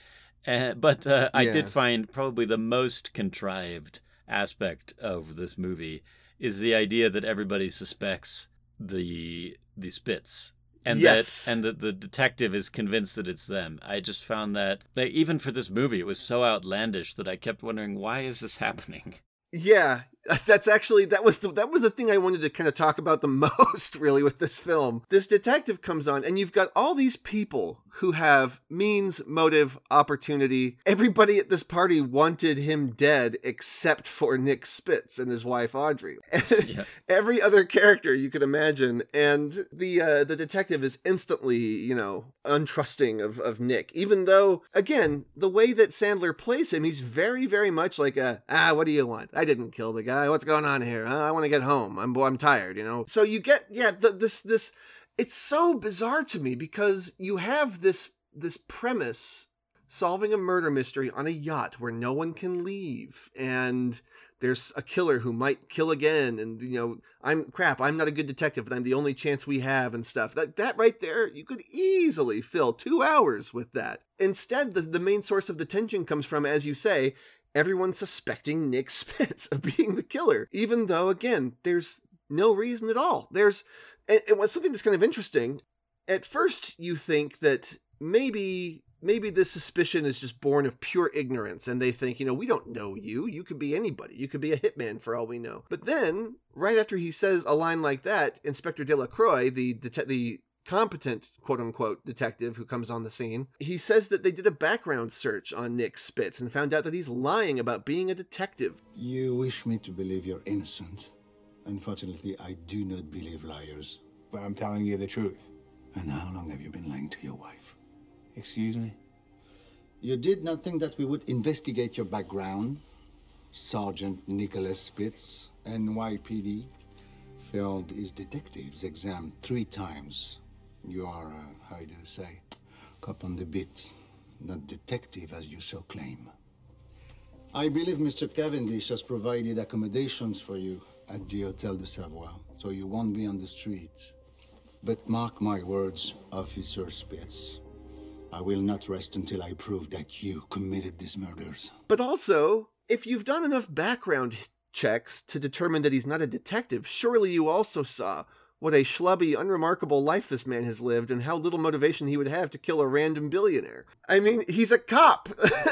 Uh, but uh, I Yeah. did find probably the most contrived aspect of this movie is the idea that everybody suspects the the Spits and Yes. that and that the detective is convinced that it's them. I just found that that even for this movie it was so outlandish that I kept wondering why is this happening? Yeah, that's actually that was the that was the thing I wanted to kind of talk about the most really with this film. This detective comes on and you've got all these people who have means, motive, opportunity. Everybody at this party wanted him dead except for Nick Spitz and his wife Audrey. Yeah. Every other character you could imagine and the uh, the detective is instantly, you know, untrusting of of Nick even though again, the way that Sandler plays him, he's very very much like a ah, what do you want? I didn't kill the guy. What's going on here? I want to get home. I'm I'm tired, you know. So you get yeah, the, this this it's so bizarre to me because you have this this premise solving a murder mystery on a yacht where no one can leave and there's a killer who might kill again and you know i'm crap i'm not a good detective but i'm the only chance we have and stuff that that right there you could easily fill two hours with that instead the, the main source of the tension comes from as you say everyone suspecting nick spitz of being the killer even though again there's no reason at all. There's and, and something that's kind of interesting at first you think that maybe maybe this suspicion is just born of pure ignorance and they think you know we don't know you. You could be anybody. You could be a hitman for all we know. But then right after he says a line like that inspector delacroix the det- the competent quote unquote detective who comes on the scene he says that they did a background search on nick spitz and found out that he's lying about being a detective You wish me to believe you're innocent. Unfortunately, I do not believe liars. But I'm telling you the truth. And how long have you been lying to your wife? Excuse me? You did not think that we would investigate your background? Sergeant Nicholas Spitz, NYPD, failed his detective's exam three times. You are, uh, how do you say, cop on the beat, not detective as you so claim. I believe Mr. Cavendish has provided accommodations for you at the Hotel de Savoie, so you won't be on the street. But mark my words, Officer Spitz. I will not rest until I prove that you committed these murders. But also, if you've done enough background checks to determine that he's not a detective, surely you also saw what a schlubby, unremarkable life this man has lived and how little motivation he would have to kill a random billionaire. I mean, he's a cop.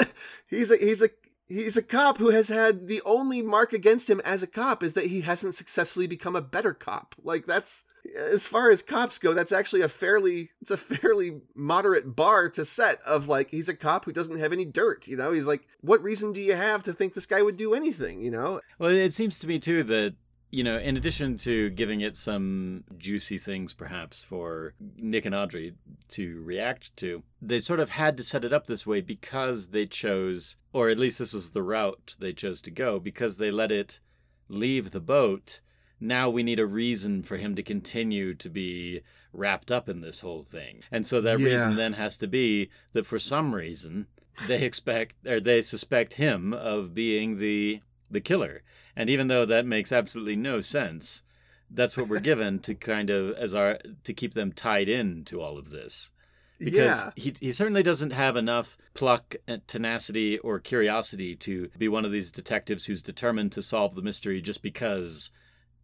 he's a he's a he's a cop who has had the only mark against him as a cop is that he hasn't successfully become a better cop. Like that's as far as cops go, that's actually a fairly it's a fairly moderate bar to set of like he's a cop who doesn't have any dirt, you know? He's like, what reason do you have to think this guy would do anything, you know? Well, it seems to me too that you know, in addition to giving it some juicy things perhaps for Nick and Audrey to react to, they sort of had to set it up this way because they chose, or at least this was the route they chose to go, because they let it leave the boat. Now we need a reason for him to continue to be wrapped up in this whole thing. And so that Yeah. reason then has to be that for some reason they expect or they suspect him of being the the killer. And even though that makes absolutely no sense, that's what we're given to kind of as our to keep them tied in to all of this. Because Yeah. he he certainly doesn't have enough pluck, and tenacity, or curiosity to be one of these detectives who's determined to solve the mystery just because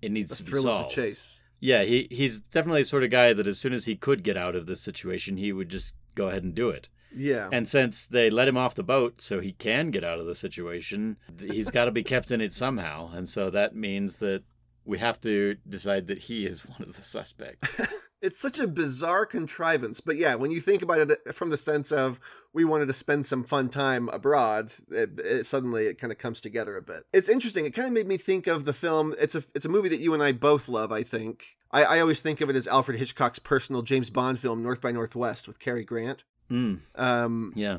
it needs The to be thrill of the solved. chase. Yeah, he he's definitely the sort of guy that as soon as he could get out of this situation, he would just go ahead and do it. Yeah. And since they let him off the boat so he can get out of the situation, he's got to be kept in it somehow. And so that means that we have to decide that he is one of the suspects. It's such a bizarre contrivance, but yeah, when you think about it uh, from the sense of we wanted to spend some fun time abroad, it, it, suddenly it kind of comes together a bit. It's interesting. It kind of made me think of the film. It's a it's a movie that you and I both love. I think I, I always think of it as Alfred Hitchcock's personal James Bond film, North by Northwest, with Cary Grant. Mm. Um, yeah.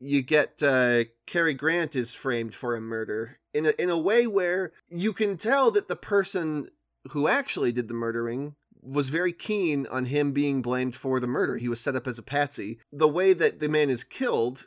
you get uh, Cary Grant is framed for a murder in a in a way where you can tell that the person who actually did the murdering was very keen on him being blamed for the murder. He was set up as a patsy. The way that the man is killed,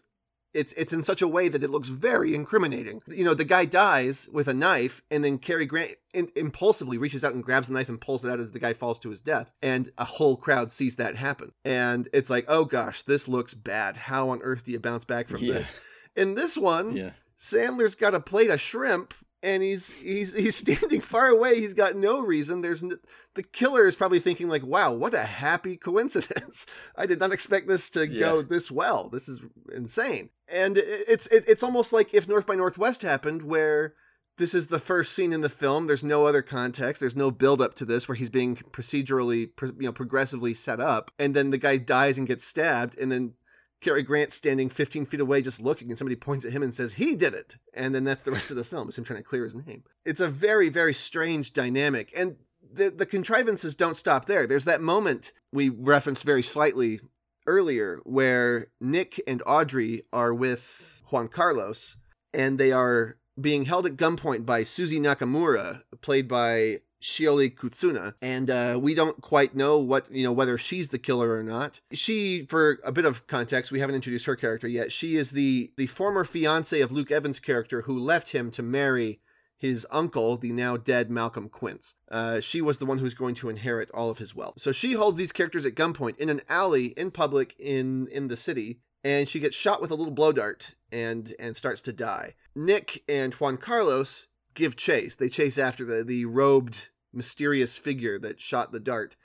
it's it's in such a way that it looks very incriminating. You know, the guy dies with a knife, and then Cary Grant in, impulsively reaches out and grabs the knife and pulls it out as the guy falls to his death, and a whole crowd sees that happen. And it's like, oh gosh, this looks bad. How on earth do you bounce back from Yeah. this? In this one, Yeah. Sandler's got a plate of shrimp and he's he's he's standing far away. He's got no reason. There's n- the killer is probably thinking like, "Wow, what a happy coincidence! I did not expect this to go this well. This is insane." And it's it, it's almost like if North by Northwest happened, where this is the first scene in the film. There's no other context. There's no build up to this where he's being procedurally, you know, progressively set up, and then the guy dies and gets stabbed, and then Cary Grant standing 15 feet away just looking, and somebody points at him and says, He did it. And then that's the rest of the film, is him trying to clear his name. It's a very, very strange dynamic. And the, the contrivances don't stop there. There's that moment we referenced very slightly earlier where Nick and Audrey are with Juan Carlos, and they are being held at gunpoint by Susie Nakamura, played by Shioli Kutsuna, and uh, we don't quite know what you know whether she's the killer or not. She, for a bit of context, we haven't introduced her character yet. She is the the former fiance of Luke Evans' character who left him to marry his uncle, the now dead Malcolm Quince. Uh, she was the one who's going to inherit all of his wealth. So she holds these characters at gunpoint in an alley in public in in the city, and she gets shot with a little blow dart and and starts to die. Nick and Juan Carlos give chase. They chase after the the robed mysterious figure that shot the dart.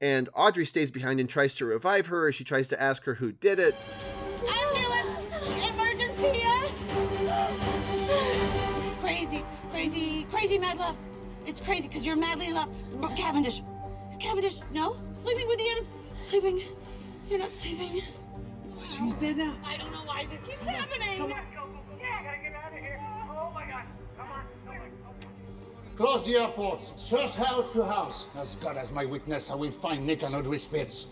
And Audrey stays behind and tries to revive her. As she tries to ask her who did it. Ambulance! Emergency! Uh! crazy, crazy, crazy mad love. It's crazy because you're madly in love. But Cavendish. Is Cavendish? No? Sleeping with the enemy? Sleeping? You're not sleeping. She's dead now. I don't know why this keeps happening. Close the airports. Search house to house. As God as my witness, I will find Nick and Audrey Spitz.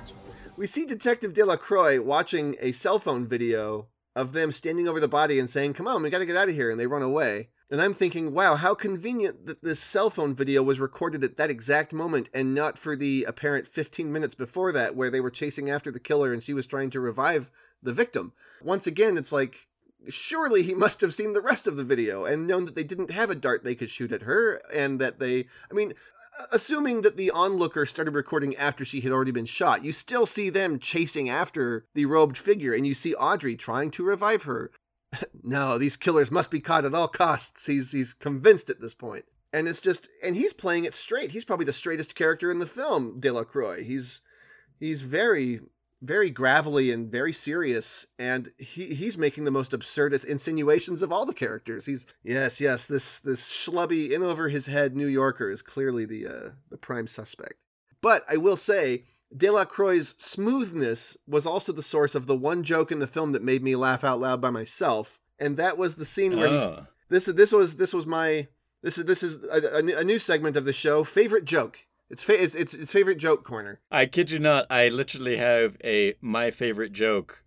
We see Detective Delacroix watching a cell phone video of them standing over the body and saying, Come on, we gotta get out of here. And they run away. And I'm thinking, wow, how convenient that this cell phone video was recorded at that exact moment and not for the apparent 15 minutes before that, where they were chasing after the killer and she was trying to revive the victim. Once again, it's like surely he must have seen the rest of the video and known that they didn't have a dart they could shoot at her and that they I mean assuming that the onlooker started recording after she had already been shot, you still see them chasing after the robed figure and you see Audrey trying to revive her. no, these killers must be caught at all costs. He's he's convinced at this. And it's just and he's playing it straight. He's probably the straightest character in the film, Delacroix. He's he's very very gravelly and very serious and he he's making the most absurdist insinuations of all the characters. He's yes yes this this schlubby in over his head new yorker is clearly the uh, the prime suspect. But i will say delacroix's smoothness was also the source of the one joke in the film that made me laugh out loud by myself and that was the scene where Oh. he, this this was this was my this is this is a, a, a new segment of the show favorite joke it's fa- it's it's, it's favorite joke corner I kid you not, I literally have a my favorite joke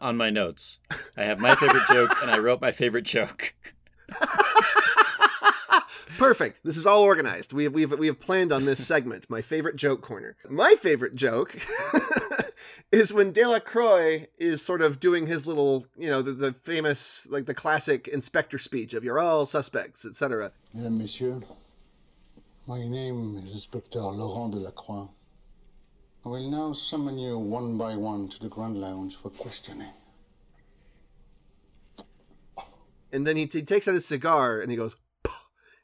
on my notes. I have my favorite joke and I wrote my favorite joke. Perfect. This is all organized. We have, we have, we have planned on this segment, my favorite joke corner. My favorite joke is when Delacroix is sort of doing his little, you know, the, the famous, like the classic inspector speech of you're all suspects, etc. Mesdames, Messieurs, my name is Inspector Laurent Delacroix. I will now summon you one by one to the Grand Lounge for questioning. And then he, he takes out his cigar and he goes,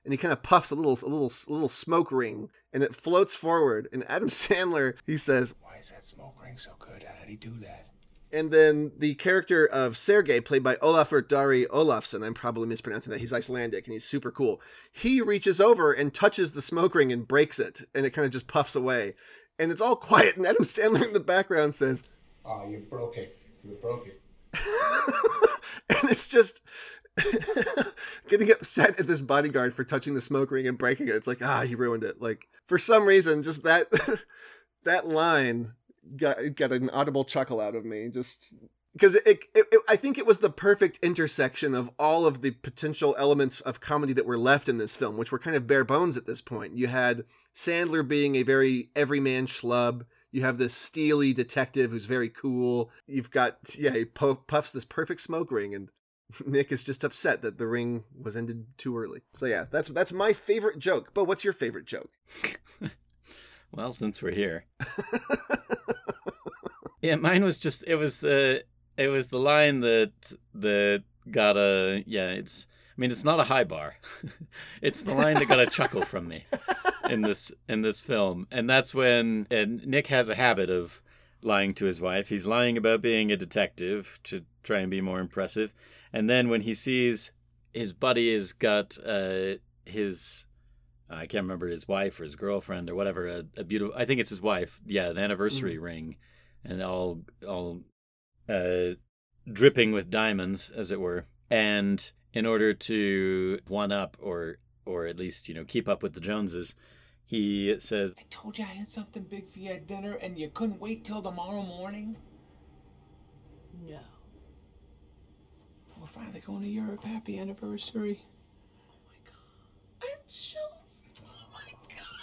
and he kind of puffs a little, a little, a little smoke ring, and it floats forward. And Adam Sandler, he says, Why is that smoke ring so good? How did he do that? And then the character of Sergei, played by Olafur Darri Olafsson, I'm probably mispronouncing that. He's Icelandic and he's super cool. He reaches over and touches the smoke ring and breaks it, and it kind of just puffs away. And it's all quiet, and Adam Sandler in the background says, Oh, you broke it. You broke it. and it's just getting upset at this bodyguard for touching the smoke ring and breaking it. It's like, ah, he ruined it. Like, for some reason, just that that line got got an audible chuckle out of me. Just because it, it, it, I think it was the perfect intersection of all of the potential elements of comedy that were left in this film, which were kind of bare bones at this point. You had Sandler being a very everyman schlub. You have this steely detective who's very cool. You've got yeah, he puffs this perfect smoke ring, and Nick is just upset that the ring was ended too early. So yeah, that's that's my favorite joke. But what's your favorite joke? Well, since we're here. yeah, mine was just it was the it was the line that that got a yeah, it's I mean it's not a high bar. it's the line that got a chuckle from me in this in this film. And that's when and Nick has a habit of lying to his wife. He's lying about being a detective to try and be more impressive. And then when he sees his buddy has got uh, his I can't remember his wife or his girlfriend or whatever a, a beautiful I think it's his wife yeah an anniversary ring and all all uh, dripping with diamonds as it were and in order to one up or or at least you know keep up with the Joneses he says "I Told you I had something big for you at dinner and you couldn't wait till tomorrow morning? No. We're finally going to Europe. Happy anniversary. Oh my god. I'm chilled.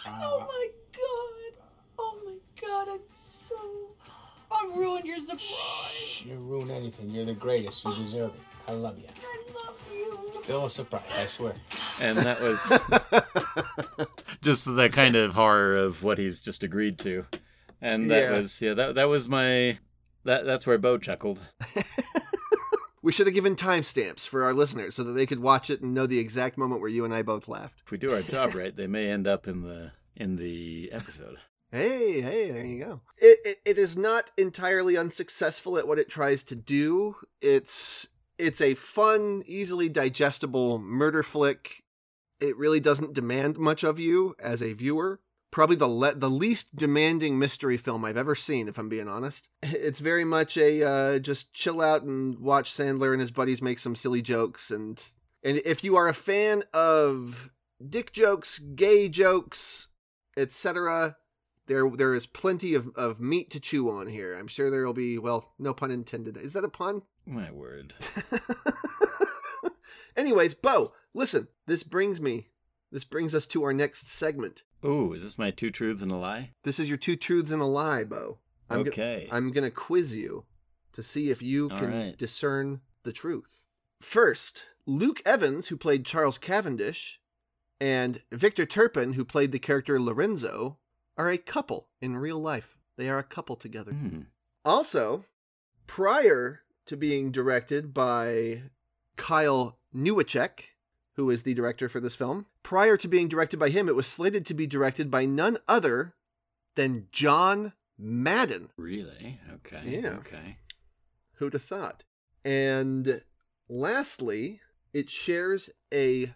Oh my god. Oh my god. My god. I'm so. I ruined your surprise. You ruin anything. You're the greatest. You deserve it. I love you. I love you. Still a surprise, I swear. and that was just the kind of horror of what he's just agreed to and that Yeah. was yeah that that was my that that's where Beau chuckled We should have given timestamps for our listeners so that they could watch it and know the exact moment where you and I both laughed. if we do our job right they may end up in the in the episode Hey, hey, there you go. It, it it is not entirely unsuccessful at what it tries to do. It's it's a fun, easily digestible murder flick. It really doesn't demand much of you as a viewer. Probably the le- the least demanding mystery film I've ever seen, if I'm being honest. It's very much a uh, just chill out and watch Sandler and his buddies make some silly jokes, and and if you are a fan of dick jokes, gay jokes, etc., there there is plenty of, of meat to chew on here. I'm sure there will be well, no pun intended. Is that a pun? my word Anyways, Beau, listen. This brings me. This brings us to our next segment. Ooh, is this my two truths and a lie? This is your two truths and a lie, Beau. I'm go- Okay. I'm gonna quiz you to see if you All can right. discern the truth. First, Luke Evans, who played Charles Cavendish, and Victor Turpin, who played the character Lorenzo, are a couple in real life. They are a couple together. Hmm. Also, prior to being directed by Kyle Newacheck, who is the director for this film, prior to being directed by him, it was slated to be directed by none other than John Madden. Really? Okay. Yeah. Okay. Who'd have thought? And lastly, it shares a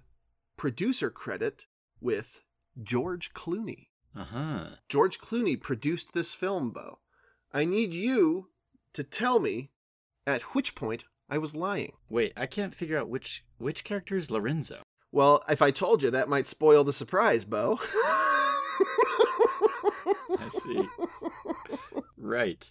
producer credit with George Clooney. Uh huh. George Clooney produced this film, Beau. I need you to tell me at which point I was lying. Wait, I can't figure out which which character is Lorenzo. Well, if I told you, that might spoil the surprise, Beau. I see. right.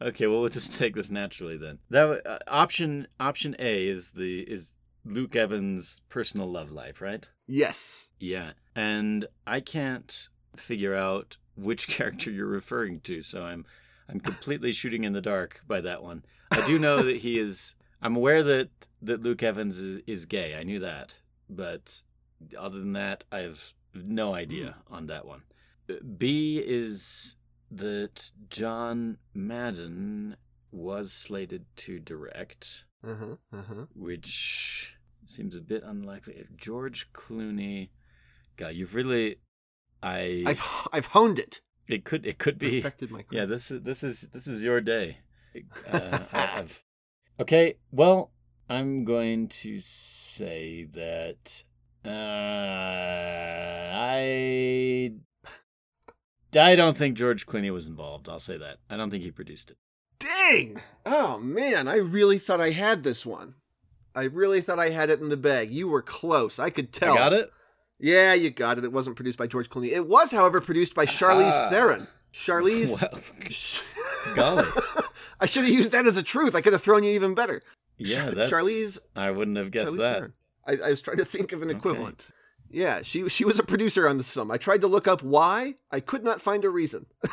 Okay. Well, we'll just take this naturally then. That uh, option option A is the is Luke Evans' personal love life, right? yes. Yeah. And I can't figure out which character you're referring to, so I'm I'm completely shooting in the dark by that one. I do know that he is I'm aware that that Luke Evans is, is gay. I knew that. But other than that, I have no idea on that one. Uh, B is that John Madden was slated to direct. Uh huh. which seems a bit unlikely. If George Clooney, God, you've really, I, I've I've honed it. it could, it could be, yeah. This is this is this is your day. Uh, I, I've, okay, well, I'm going to say that uh, I, I don't think George Clooney was involved. I'll say that. I don't think he produced it. Dang! Oh man, I really thought I had this one. I really thought I had it in the bag. You were close. I could tell. I got it. Yeah, you got it. It wasn't produced by George Clooney. It was, however, produced by Charlize Ah. Theron. Charlize. Well, golly. I should have used that as a truth. I could have thrown you even better. Yeah, that's. Charlize. I wouldn't have guessed Charlize that. I, I was trying to think of an equivalent. Yeah, she she was a producer on this film. I tried to look up why. I could not find a reason.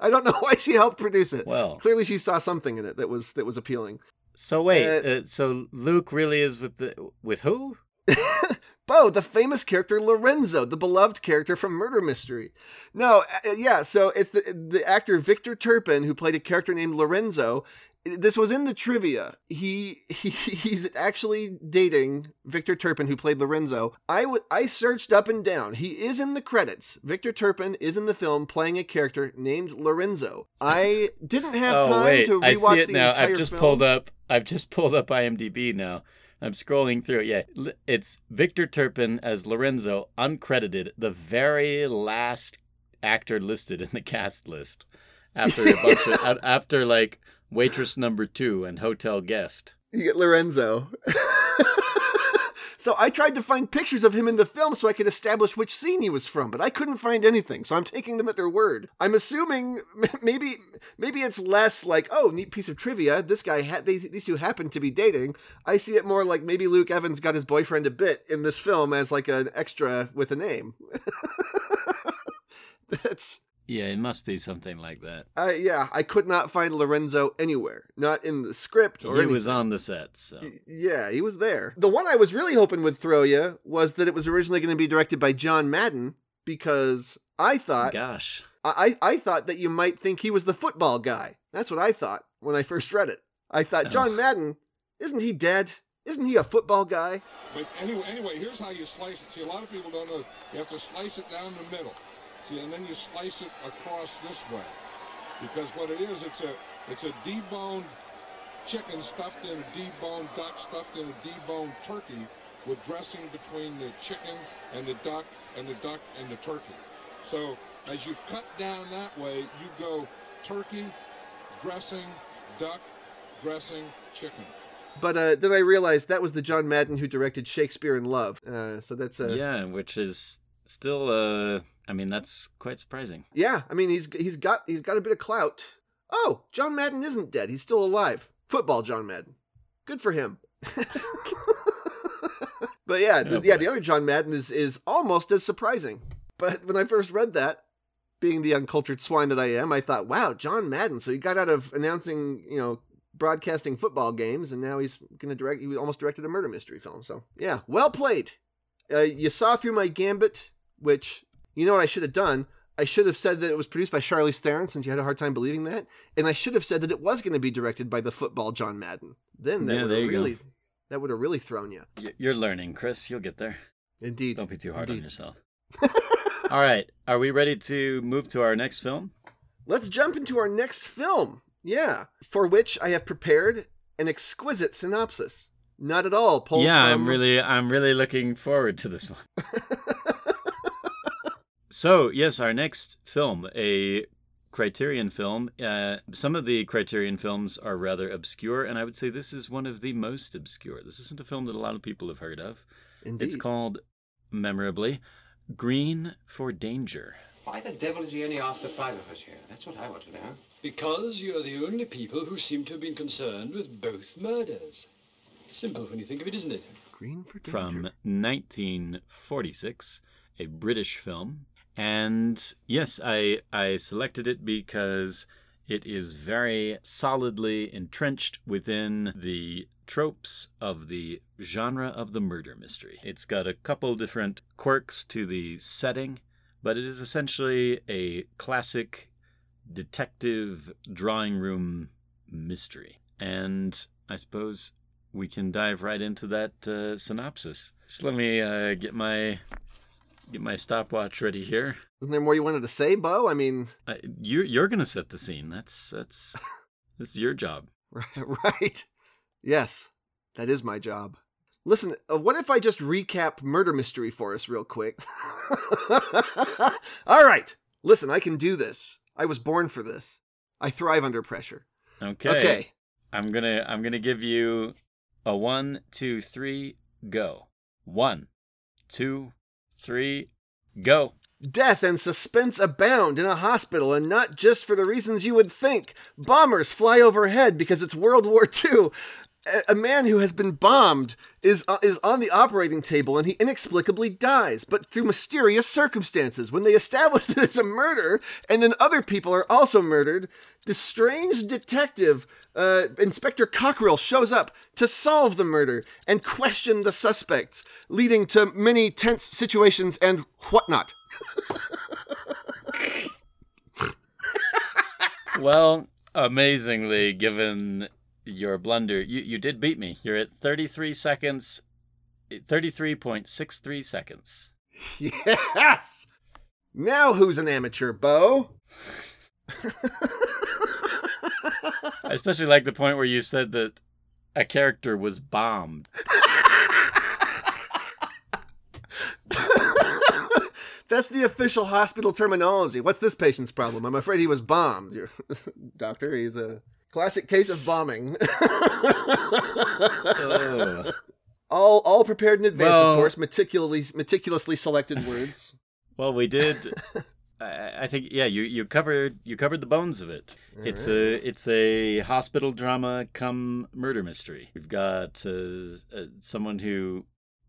I don't know why she helped produce it. Well. clearly she saw something in it that was that was appealing. So wait, Uh, uh, so Luke really is with the with who? Beau, the famous character Lorenzo, the beloved character from Murder Mystery. No, uh, yeah, so it's the the actor Victor Turpin who played a character named Lorenzo. This was in the trivia. He, he he's actually dating Victor Turpin who played Lorenzo. I would I searched up and down. He is in the credits. Victor Turpin is in the film playing a character named Lorenzo. I didn't have oh time wait, to rewatch I see it the now. I've just film. pulled up. I've just pulled up IMDb now. I'm scrolling through. Yeah, it's Victor Turpin as Lorenzo, uncredited, the very last actor listed in the cast list. After a bunch of after like waitress number two and hotel guest. You get Lorenzo. so I tried to find pictures of him in the film so I could establish which scene he was from, but I couldn't find anything. So I'm taking them at their word. I'm assuming maybe maybe it's less like oh neat piece of trivia. This guy had these these two happen to be dating. I see it more like maybe Luke Evans got his boyfriend a bit in this film as like an extra with a name. That's Yeah, it must be something like that. uh, yeah. I could not find Lorenzo anywhere, not in the script He or anything. was on the set, so Yeah, he was there. The one I was really hoping would throw you was that it was originally going to be directed by John Madden because I thought, gosh, I, I I thought that you might think he was the football guy. That's what I thought when I first read it. I thought John Madden, isn't he dead? Isn't he a football guy? But anyway, anyway, here's how you slice it. See, a lot of people don't know. You have to slice it down the middle. See, and then you slice it across this way. Because what it is, it's a it's a deboned chicken stuffed in a deboned duck stuffed in a deboned turkey with dressing between the chicken and the duck and the duck and the turkey. So as you cut down that way, you go turkey, dressing, duck, dressing, chicken. But uh, then I realized that was the John Madden who directed Shakespeare in Love. Uh, so that's uh, yeah, which is still uh I mean that's quite surprising. Yeah, I mean he's he's got he's got a bit of clout. Oh, John Madden isn't dead. He's still alive. Football John Madden. Good for him. but yeah, Oh, the, yeah, the other John Madden is is almost as surprising. But when I first read that, being the uncultured swine that I am, I thought, "Wow, John Madden." So he got out of announcing, you know, broadcasting football games, and now he's going to direct. He almost directed a murder mystery film. So yeah, well played. Uh, you saw through my gambit, which you know what I should have done. I should have said that it was produced by Charlize Theron, since you had a hard time believing that, and I should have said that it was going to be directed by the football John Madden. Then that Yeah, would have you go. really, that would have really thrown you. You're learning, Chris. You'll get there. Indeed. Don't be too hard on yourself. All right. Are we ready to move to our next film? Let's jump into our next film. Yeah, for which I have prepared an exquisite synopsis. Not at all Paul. yeah, from I'm really I'm really looking forward to this one. so, yes, our next film, a Criterion film. Uh, some of the Criterion films are rather obscure, and I would say this is one of the most obscure. This isn't a film that a lot of people have heard of. Indeed. It's called, memorably, Green for Danger. Why the devil is he only after five of us here? That's what I want to know. Because you're the only people who seem to have been concerned with both murders. Simple when you think of it, isn't it? Green for Danger. from 1946, a British film. And yes, I I selected it because it is very solidly entrenched within the tropes of the genre of the murder mystery. It's got a couple different quirks to the setting, but it is essentially a classic detective drawing room mystery. And I suppose we can dive right into that uh, synopsis. Just let me uh, get my get my stopwatch ready here. Isn't there more you wanted to say, Beau? I mean, Uh, you you're gonna set the scene. That's that's this is your job. right? Right. Yes, that is my job. Listen, uh, what if I just recap Murder Mystery for us real quick? All right. Listen, I can do this. I was born for this. I thrive under pressure. Okay. Okay. I'm gonna I'm gonna give you a one, two, three, go. One, two, three, go. Death and suspense abound in a hospital, and not just for the reasons you would think. Bombers fly overhead because it's World War II. A- man who has been bombed is uh, is on the operating table, and he inexplicably dies, but through mysterious circumstances. When they establish that it's a murder, and then other people are also murdered, the strange detective, uh, Inspector Cockrill, shows up to solve the murder and question the suspects, leading to many tense situations and whatnot. Well, amazingly, given your blunder, you, you did beat me. You're at 33 seconds, 33.63 seconds. Yes! Now who's an amateur, Beau? I especially like the point where you said that a character was bombed. That's the official hospital terminology. What's this patient's problem? I'm afraid he was bombed. Doctor, he's a classic case of bombing. all all prepared in advance, Well- of course, meticulously meticulously selected words. Well, we did. I, I think yeah, you, you covered you covered the bones of it. it's Alright. a it's a hospital drama come murder mystery. We've got uh, uh, someone who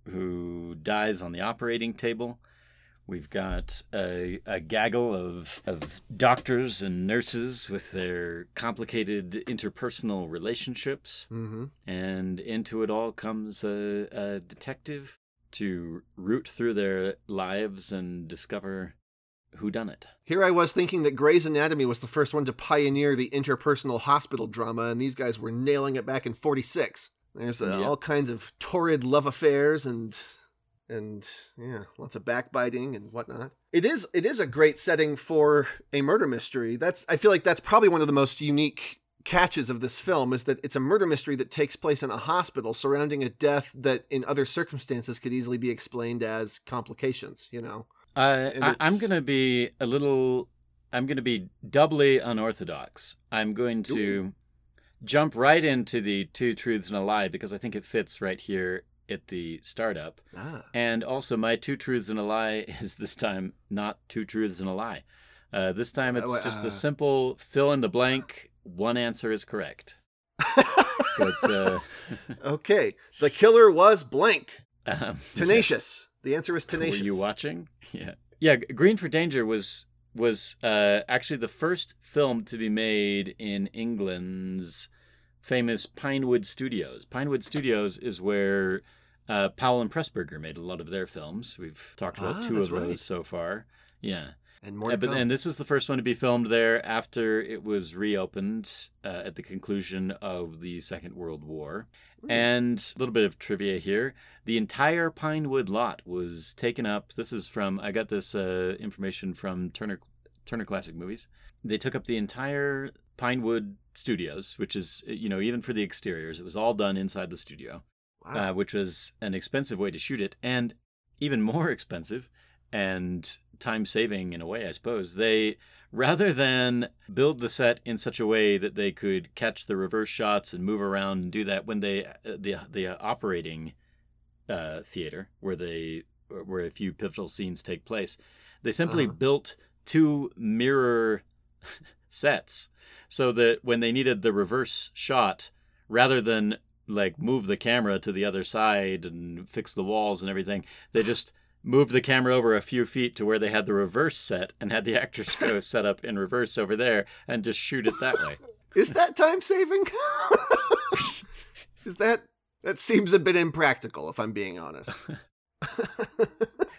who dies on the operating table. We've got a, a gaggle of, of doctors and nurses with their complicated interpersonal relationships. Mhm. And into it all comes a, a detective to root through their lives and discover who done it. Here I was thinking that Grey's Anatomy was the first one to pioneer the interpersonal hospital drama, and these guys were nailing it back in '46. There's uh, Yep. all kinds of torrid love affairs and and yeah, lots of backbiting and whatnot. It is it is a great setting for a murder mystery. That's I feel like that's probably one of the most unique catches of this film is that it's a murder mystery that takes place in a hospital surrounding a death that in other circumstances could easily be explained as complications, you know. Uh, I, I'm going to be a little, I'm going to be doubly unorthodox. I'm going to jump right into the two truths and a lie because I think it fits right here at the startup. Ah. And also, my two truths and a lie is this time not two truths and a lie. Uh, this time it's Uh, just uh, a simple fill in the blank. One answer is correct. but uh, Okay, the killer was blank. um, Tenacious. The answer is tenacious. Were you watching? Yeah. Yeah, Green for Danger was was uh, actually the first film to be made in England's famous Pinewood Studios. Pinewood Studios is where uh, Powell and Pressburger made a lot of their films. We've talked about Ah, two of those right. so far. Yeah. And more Uh, to but and this was the first one to be filmed there after it was reopened uh, at the conclusion of the Second World War. Hmm. And a little bit of trivia here: the entire Pinewood lot was taken up. This is from I got this uh, information from Turner Turner Classic Movies. They took up the entire Pinewood Studios, which is you know even for the exteriors, it was all done inside the studio, uh, which was an expensive way to shoot it, and even more expensive and time saving in a way, I suppose. They rather than build the set in such a way that they could catch the reverse shots and move around and do that when they uh, the the operating uh, theater where they where a few pivotal scenes take place, they simply Uh-huh. built two mirror sets so that when they needed the reverse shot, rather than like move the camera to the other side and fix the walls and everything, they just moved the camera over a few feet to where they had the reverse set and had the actors go set up in reverse over there and just shoot it that way. Is that time saving? Is that that seems a bit impractical if I'm being honest.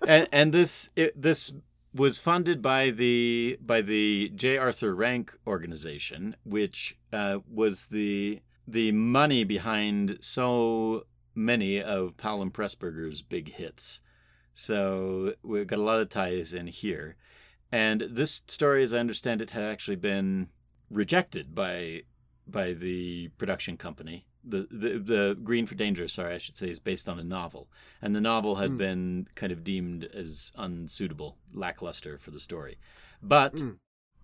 and and this it, this was funded by the by the J. Arthur Rank organization, which uh, was the the money behind so many of Powell and Pressburger's big hits. So we've got a lot of ties in here, and this story, as I understand it, had actually been rejected by by the production company. The, the the Green for Danger, sorry, I should say, is based on a novel, and the novel had Hmm. been kind of deemed as unsuitable, lackluster for the story. But Hmm.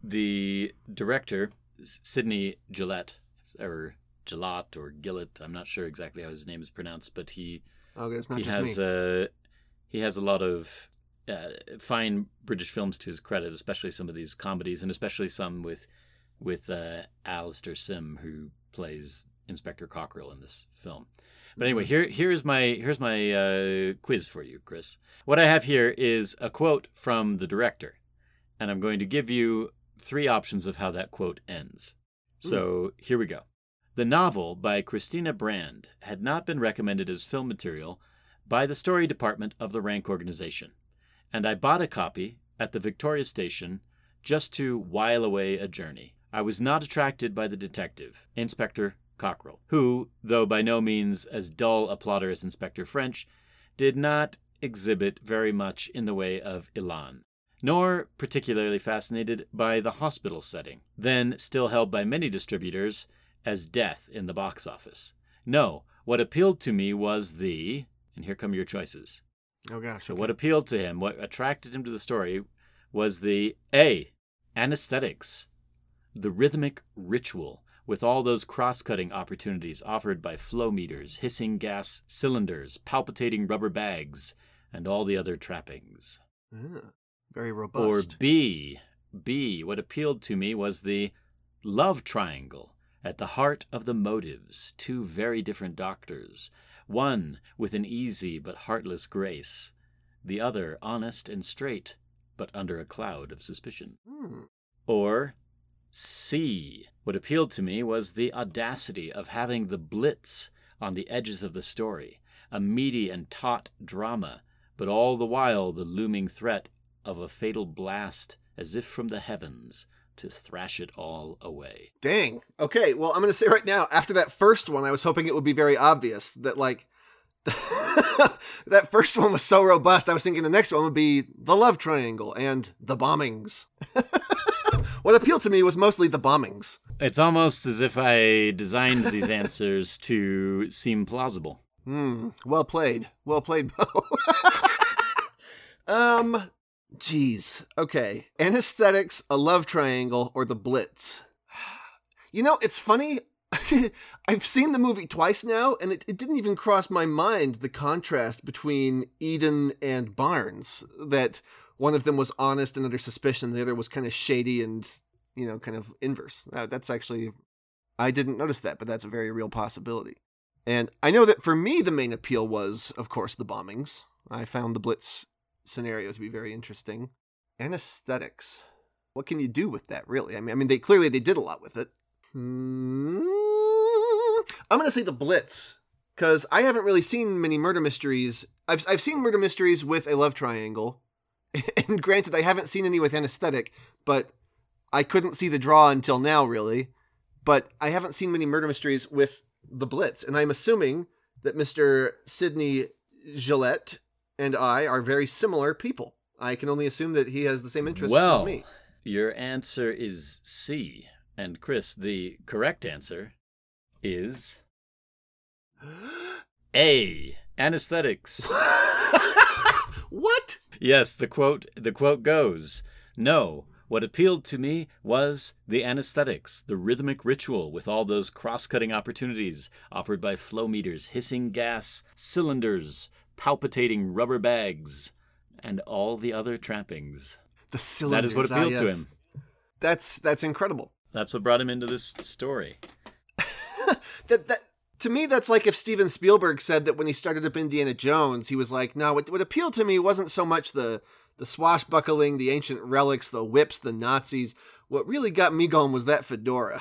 the director, Sidney Gillette, or Gillette or Gillett, I'm not sure exactly how his name is pronounced, but he Okay, it's not he has me. a he has a lot of uh, fine British films to his credit, especially some of these comedies, and especially some with with uh, Alastair Sim, who plays Inspector Cockrill in this film. But anyway, here here's my here's my uh, quiz for you, Chris. What I have here is a quote from the director, and I'm going to give you three options of how that quote ends. So here we go. The novel by Christina Brand had not been recommended as film material by the story department of the Rank organization, and I bought a copy at the Victoria Station just to while away a journey. I was not attracted by the detective, Inspector Cockrill, who, though by no means as dull a plotter as Inspector French, did not exhibit very much in the way of elan, nor particularly fascinated by the hospital setting, then still held by many distributors as death in the box office. No, what appealed to me was the, and here come your choices. Oh gosh. So, what appealed to him, what attracted him to the story, was the A, anesthetics, the rhythmic ritual, with all those cross cutting opportunities offered by flow meters, hissing gas cylinders, palpitating rubber bags, and all the other trappings. Ah, very Or. B, B, what appealed to me was the love triangle at the heart of the motives, two very different doctors, one with an easy but heartless grace, the other honest and straight, but under a cloud of suspicion. Hmm. Or C. What appealed to me was the audacity of having the blitz on the edges of the story, a meaty and taut drama, but all the while the looming threat of a fatal blast as if from the heavens to thrash it all away. Dang. Okay, well, I'm going to say right now, after that first one, I was hoping it would be very obvious that, like, that first one was so robust. I was thinking the next one would be the love triangle and the bombings. what appealed to me was mostly the bombings. It's almost as if I designed these answers to seem plausible. Hmm. Well played. Well played, Beau. um. Jeez. Okay. Anesthetics, a love triangle, or the Blitz. You know, it's funny. I've seen the movie twice now, and it, it didn't even cross my mind the contrast between Eden and Barnes. That one of them was honest and under suspicion, the other was kind of shady and, you know, kind of inverse. Uh, that's actually, I didn't notice that, but that's a very real possibility. And I know that for me, the main appeal was, of course, the bombings. I found the Blitz scenario to be very interesting. Anesthetics. What can you do with that, really? I mean, I mean, they clearly they did a lot with it. Hmm. I'm gonna say the Blitz because I haven't really seen many murder mysteries. I've I've seen murder mysteries with a love triangle, and granted, I haven't seen any with anesthetic, but I couldn't see the draw until now, really. But I haven't seen many murder mysteries with the Blitz, and I'm assuming that Mr. Sidney Gillette and I are very similar people. I can only assume that he has the same interests well, as me. your answer is C. And Chris, the correct answer is A. Anesthetics. what? Yes, the quote the quote goes, "No, what appealed to me was the anesthetics, the rhythmic ritual with all those cross-cutting opportunities offered by flow meters, hissing gas, cylinders, palpitating rubber bags, and all the other trappings." The cylinders. That is what ah, appealed to him. That's that's incredible. That's what brought him into this story. that that to me that's like if Steven Spielberg said that when he started up Indiana Jones, he was like, "No, what what appealed to me wasn't so much the the swashbuckling, the ancient relics, the whips, the Nazis. What really got me going was that fedora."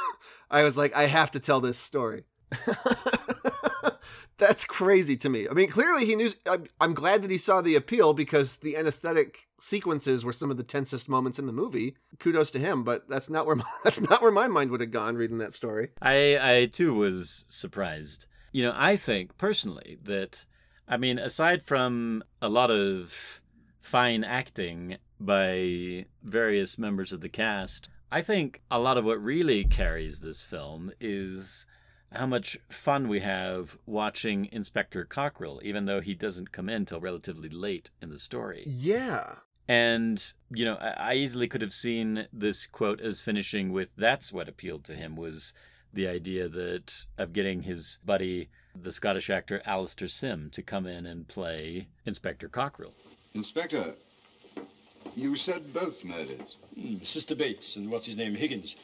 I was like, "I have to tell this story." That's crazy to me. I mean, clearly he knew. I'm, I'm glad that he saw the appeal because the anesthetic sequences were some of the tensest moments in the movie. Kudos to him, but that's not where my, that's not where my mind would have gone reading that story. I I too was surprised. You know, I think personally that I mean, aside from a lot of fine acting by various members of the cast, I think a lot of what really carries this film is how much fun we have watching Inspector Cockrill, even though he doesn't come in till relatively late in the story. Yeah. And, you know, I I easily could have seen this quote as finishing with that's what appealed to him was the idea that of getting his buddy, the Scottish actor Alastair Sim, to come in and play Inspector Cockrill. Inspector, you said both murders. Hmm, Sister Bates and what's his name, Higgins.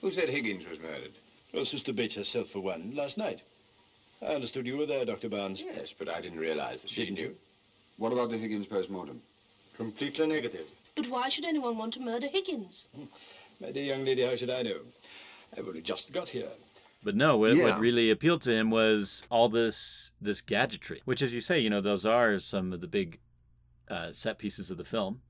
Who said Higgins was murdered? Well, Sister Bates herself, for one, last night. I understood you were there, Dr. Barnes. Yes, but I didn't realize that she Didn't knew. you? What about the Higgins post-mortem? Completely negative. But why should anyone want to murder Higgins? My dear young lady, how should I know? I've only just got here. But no, what, Yeah. what really appealed to him was all this this gadgetry, which, as you say, you know, those are some of the big uh, set pieces of the film,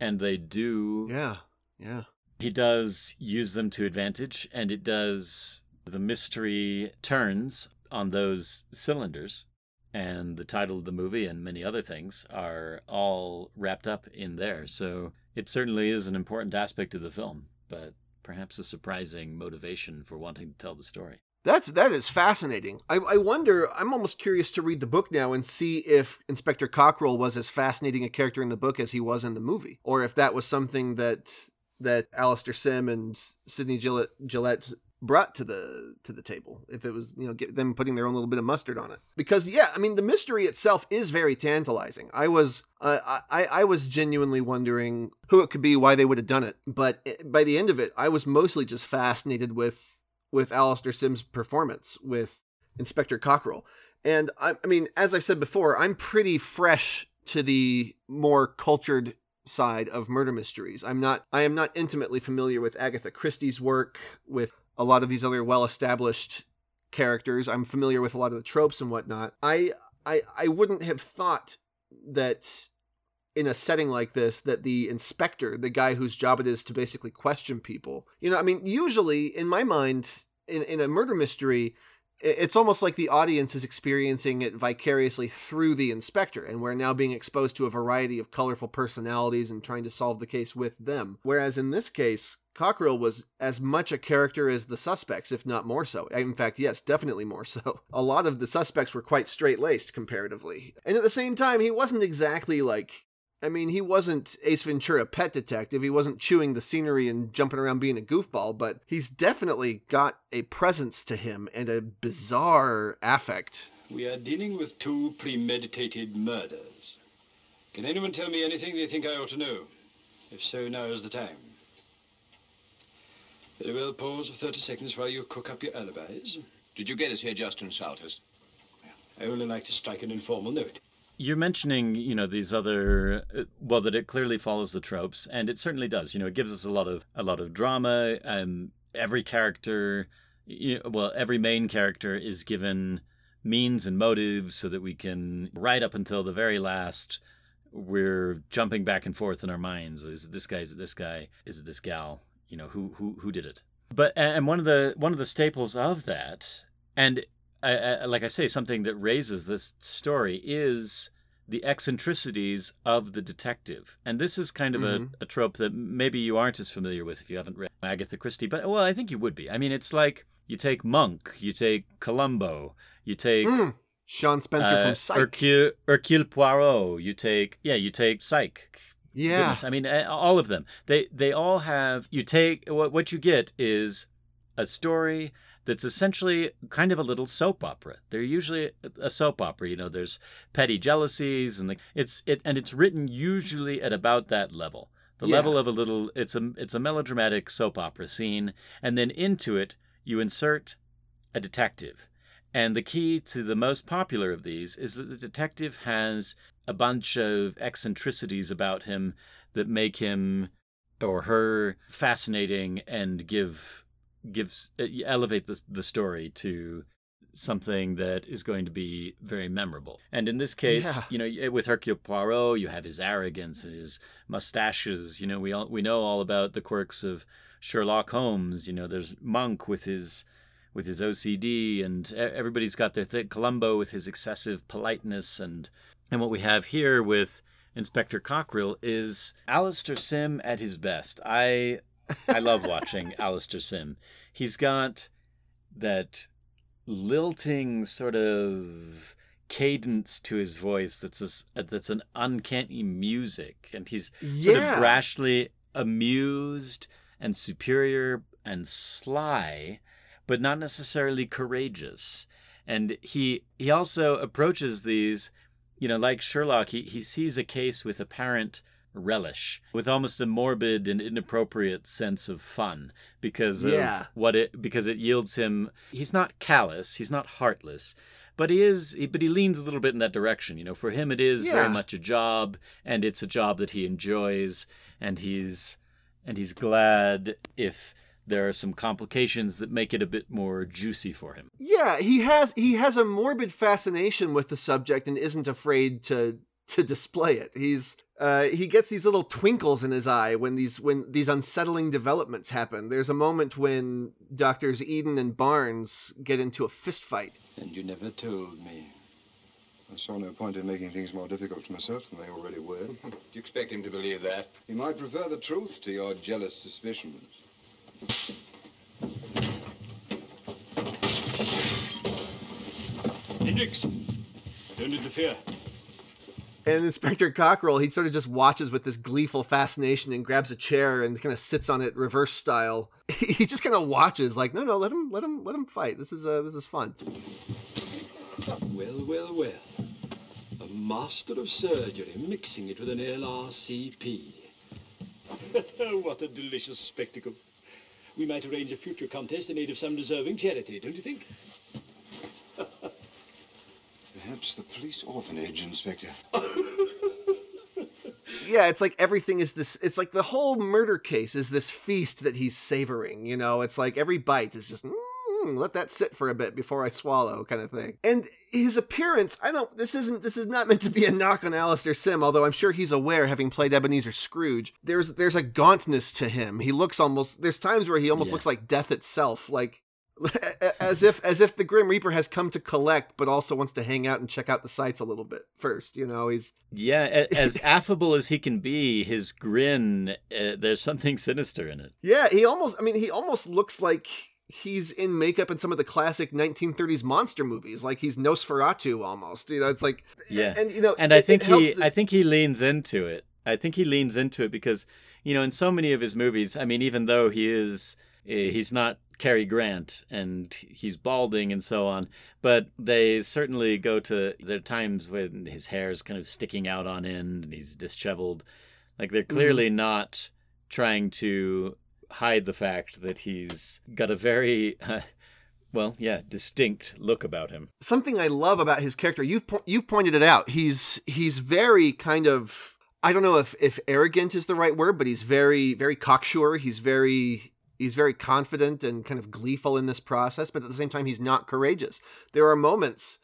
and they do. Yeah, yeah. He does use them to advantage, and it does the mystery turns on those cylinders, and the title of the movie and many other things are all wrapped up in there. So it certainly is an important aspect of the film, but perhaps a surprising motivation for wanting to tell the story. That's that is fascinating. I, I wonder. I'm almost curious to read the book now and see if Inspector Cockrill was as fascinating a character in the book as he was in the movie, or if that was something that that Alastair Sim and Sidney Gillette, Gillette brought to the to the table. If it was you know get them putting their own little bit of mustard on it, because yeah, I mean the mystery itself is very tantalizing. I was uh, I I was genuinely wondering who it could be, why they would have done it, but it- by the end of it, I was mostly just fascinated with with Alastair Sims' performance with Inspector Cockrill. And I, I mean, as I've said before, I'm pretty fresh to the more cultured side of murder mysteries. I'm not I am not intimately familiar with Agatha Christie's work, with a lot of these other well-established characters. I'm familiar with a lot of the tropes and whatnot. I I I wouldn't have thought that in a setting like this that the inspector, the guy whose job it is to basically question people. You know, I mean, usually in my mind, in, in a murder mystery, it's almost like the audience is experiencing it vicariously through the inspector, and we're now being exposed to a variety of colorful personalities and trying to solve the case with them. Whereas in this case, Cockrill was as much a character as the suspects, if not more so. In fact, yes, definitely more so. A lot of the suspects were quite straight laced comparatively. And at the same time, he wasn't exactly like I mean, he wasn't Ace Ventura Pet Detective. He wasn't chewing the scenery and jumping around being a goofball, but he's definitely got a presence to him and a bizarre affect. We are dealing with two premeditated murders. Can anyone tell me anything they think I ought to know? If so, now is the time. Very well, pause for 30 seconds while you cook up your alibis. Did you get us here just to insult us? I only like to strike an informal note. You're mentioning, you know, these other, uh, well, that it clearly follows the tropes, and it certainly does. You know, it gives us a lot of a lot of drama. Um, every character you well, every main character is given means and motives so that we can right up until the very last we're jumping back and forth in our minds is it this guy is it this guy is it this gal you know who who who did it but and one of the one of the staples of that and I, I, like i say something that raises this story is the eccentricities of the detective and this is kind of Mhm. a, a trope that maybe you aren't as familiar with if you haven't read agatha christie but well i think you would be i mean it's like you take monk you take columbo you take Mm, Sean Spencer uh, from Psych. Hercule, Hercule Poirot. You take yeah, you take Psych. Yeah. Goodness, I mean uh, all of them. They they all have. You take what what you get is a story that's essentially kind of a little soap opera. They're usually a soap opera. You know, there's petty jealousies and the, it's it and it's written usually at about that level. The Yeah. level of a little it's a it's a melodramatic soap opera scene and then into it you insert a detective. And the key to the most popular of these is that the detective has a bunch of eccentricities about him that make him or her fascinating and give gives uh, elevate the the story to something that is going to be very memorable. And in this case, Yeah. you know, with Hercule Poirot, you have his arrogance and his mustaches. You know, we all, we know all about the quirks of Sherlock Holmes. You know, there's Monk with his with his OCD, and everybody's got their thing. Columbo with his excessive politeness, and and what we have here with Inspector Cockrill is Alastair Sim at his best. I I love watching Alastair Sim. He's got that lilting sort of cadence to his voice that's this, that's an uncanny music and he's sort of brashly amused and superior and sly but not necessarily courageous and he he also approaches these you know like Sherlock he he sees a case with apparent relish with almost a morbid and inappropriate sense of fun because of Yeah. what it because it yields him he's not callous he's not heartless but he is but he leans a little bit in that direction you know for him it is Yeah. very much a job and it's a job that he enjoys and he's and he's glad if there are some complications that make it a bit more juicy for him Yeah, he has he has a morbid fascination with the subject and isn't afraid to to display it. He's uh, he gets these little twinkles in his eye when these when these unsettling developments happen. There's a moment when doctors Eden and Barnes get into a fist fight. And you never told me. I saw no point in making things more difficult for myself than they already were. Do you expect him to believe that? He might prefer the truth to your jealous suspicions. Hendricks, don't interfere. And Inspector Cockrell, he sort of just watches with this gleeful fascination and grabs a chair and kind of sits on it reverse style. He just kind of watches, like, no, no, let him, let him, let him fight. This is, uh, this is fun. Well, well, well. A master of surgery mixing it with an LRCP. what a delicious spectacle. We might arrange a future contest in aid of some deserving charity, don't you think? Perhaps the police orphanage, Inspector. yeah, it's like everything is this. It's like the whole murder case is this feast that he's savoring. You know, it's like every bite is just. Mm, let that sit for a bit before I swallow, kind of thing. And his appearance, I don't. This isn't. This is not meant to be a knock on Alastair Sim, although I'm sure he's aware, having played Ebenezer Scrooge. There's there's a gauntness to him. He looks almost. There's times where he almost Yeah. looks like death itself, like as if as if the Grim Reaper has come to collect, but also wants to hang out and check out the sights a little bit first. You know, he's yeah as affable as he can be his grin uh, there's something sinister in it Yeah, he almost I mean he almost looks like he's in makeup in some of the classic 1930s monster movies. Like he's Nosferatu almost. You know, it's like Yeah, and you know and I it- it think helps he, that- I think he leans into it. I think he leans into it because, you know, in so many of his movies, I mean, even though he is, eh, he's not Cary Grant and he's balding and so on, but they certainly go to there are times when his hair is kind of sticking out on end and he's disheveled. Like they're clearly not trying to hide the fact that he's got a very, well, yeah, distinct look about him. something I love about his character. You've po- you've pointed it out. He's he's very kind of I don't know if if arrogant is the right word, but he's very very cocksure. He's very He's very confident and kind of gleeful in this process, but at the same time, he's not courageous. There are moments,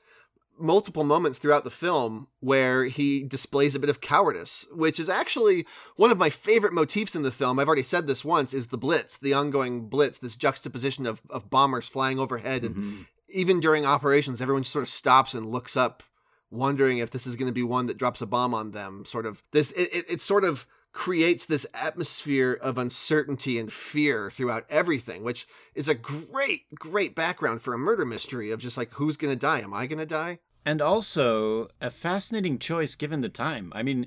multiple moments throughout the film, where he displays a bit of cowardice, which is actually one of my favorite motifs in the film. I've already said this once is the blitz, the ongoing blitz, this juxtaposition of, of bombers flying overhead. And Mm-hmm. even during operations, everyone just sort of stops and looks up, wondering if this is going to be one that drops a bomb on them. Sort of this, it, it, it sort of creates this atmosphere of uncertainty and fear throughout everything, which is a great, great background for a murder mystery of just like, who's going to die? Am I going to die? And also a fascinating choice given the time. I mean,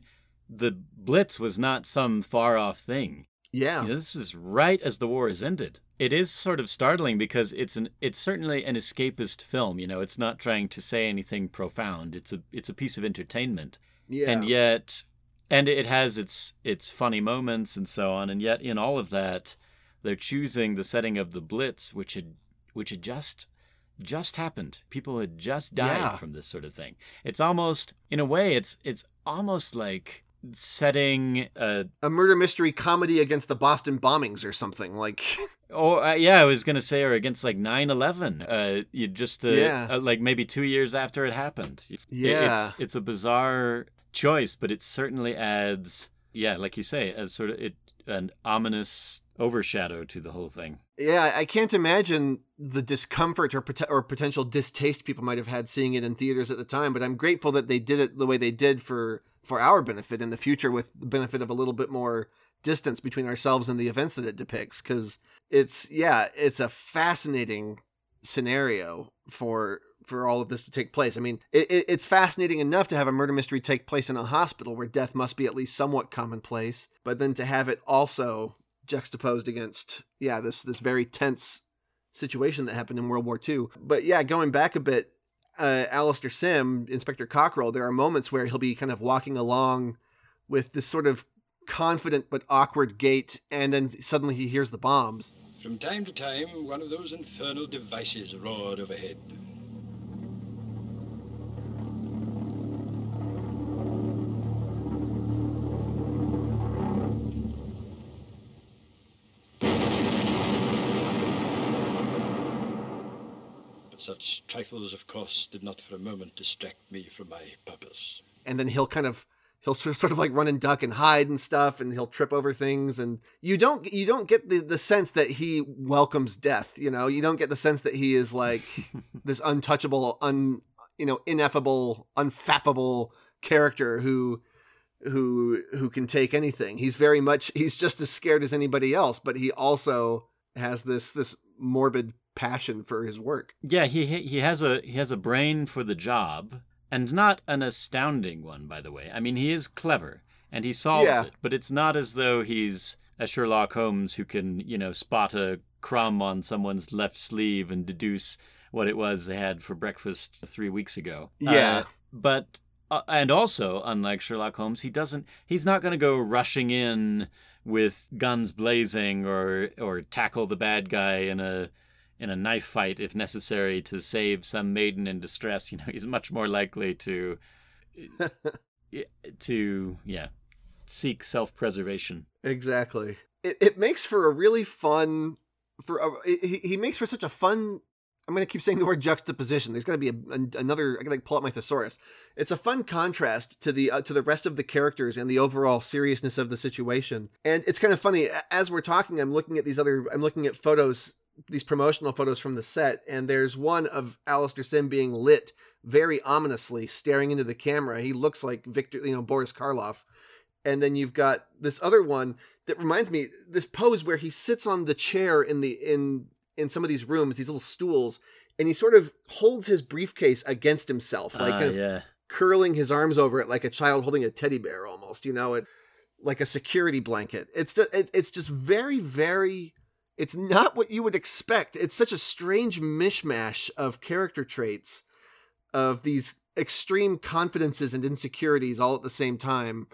the Blitz was not some far off thing. Yeah. You know, this is right as the war has ended. It is sort of startling because it's an it's certainly an escapist film, you know, it's not trying to say anything profound. It's a it's a piece of entertainment. Yeah. And yet and it has its its funny moments and so on, and yet in all of that, they're choosing the setting of the Blitz, which had which had just just happened. People had just died Yeah. from this sort of thing. It's almost in a way it's it's almost like setting a A murder mystery comedy against the Boston bombings or something. Like, Oh uh, yeah, I was gonna say, or against like 9-11. Uh, you just uh, Yeah. uh, like maybe two years after it happened. It's, it- Yeah. it's it's a bizarre choice, but it certainly adds, yeah, like you say, as sort of it an ominous overshadow to the whole thing. yeah, I can't imagine the discomfort or, pot- or potential distaste people might have had seeing it in theaters at the time, but I'm grateful that they did it the way they did for for our benefit in the future with the benefit of a little bit more distance between ourselves and the events that it depicts cuz it's yeah, it's a fascinating scenario for for all of this to take place. I mean, it, it, it's fascinating enough to have a murder mystery take place in a hospital where death must be at least somewhat commonplace, but then to have it also juxtaposed against yeah, this this very tense situation that happened in World War II. But yeah, going back a bit, uh, Alastair Sim, Inspector Cockrill, there are moments where he'll be kind of walking along with this sort of confident but awkward gait, and then suddenly he hears the bombs. From time to time, one of those infernal devices roared overhead. Trifles, of course, did not for a moment distract me from my purpose. and then he'll kind of he'll sort sort of like run and duck and hide and stuff and he'll trip over things and you don't you don't get the the sense that he welcomes death you know you don't get the sense that he is like this untouchable un you know ineffable unfathomable character who who who can take anything he's very much he's just as scared as anybody else but he also has this this morbid passion for his work Yeah, he he has a he has a brain for the job, and not an astounding one, by the way. I mean, he is clever and he solves Yeah. it, but it's not as though he's a Sherlock Holmes who can, you know, spot a crumb on someone's left sleeve and deduce what it was they had for breakfast three weeks ago. Yeah. Uh, but uh, and also, unlike Sherlock Holmes, he doesn't. He's not going to go rushing in with guns blazing or or tackle the bad guy in a in a knife fight if necessary to save some maiden in distress. You know, he's much more likely to to yeah seek self preservation. Exactly. It, it makes for a really fun for a, he, he makes for such a fun I'm going to keep saying the word juxtaposition. There's going to be a, an- another I got to pull up my thesaurus. It's a fun contrast to the uh, to the rest of the characters and the overall seriousness of the situation. And it's kind of funny as we're talking I'm looking at these other I'm looking at photos these promotional photos from the set and there's one of Alastair Sim being lit very ominously staring into the camera. He looks like Victor, you know, Boris Karloff and then you've got this other one that reminds me this pose where he sits on the chair in the in in some of these rooms these little stools and he sort of holds his briefcase against himself like Ah, kind of yeah. curling his arms over it like a child holding a teddy bear almost you know it like a security blanket it's just it, it's just very very it's not what you would expect it's such a strange mishmash of character traits of these extreme confidences and insecurities all at the same time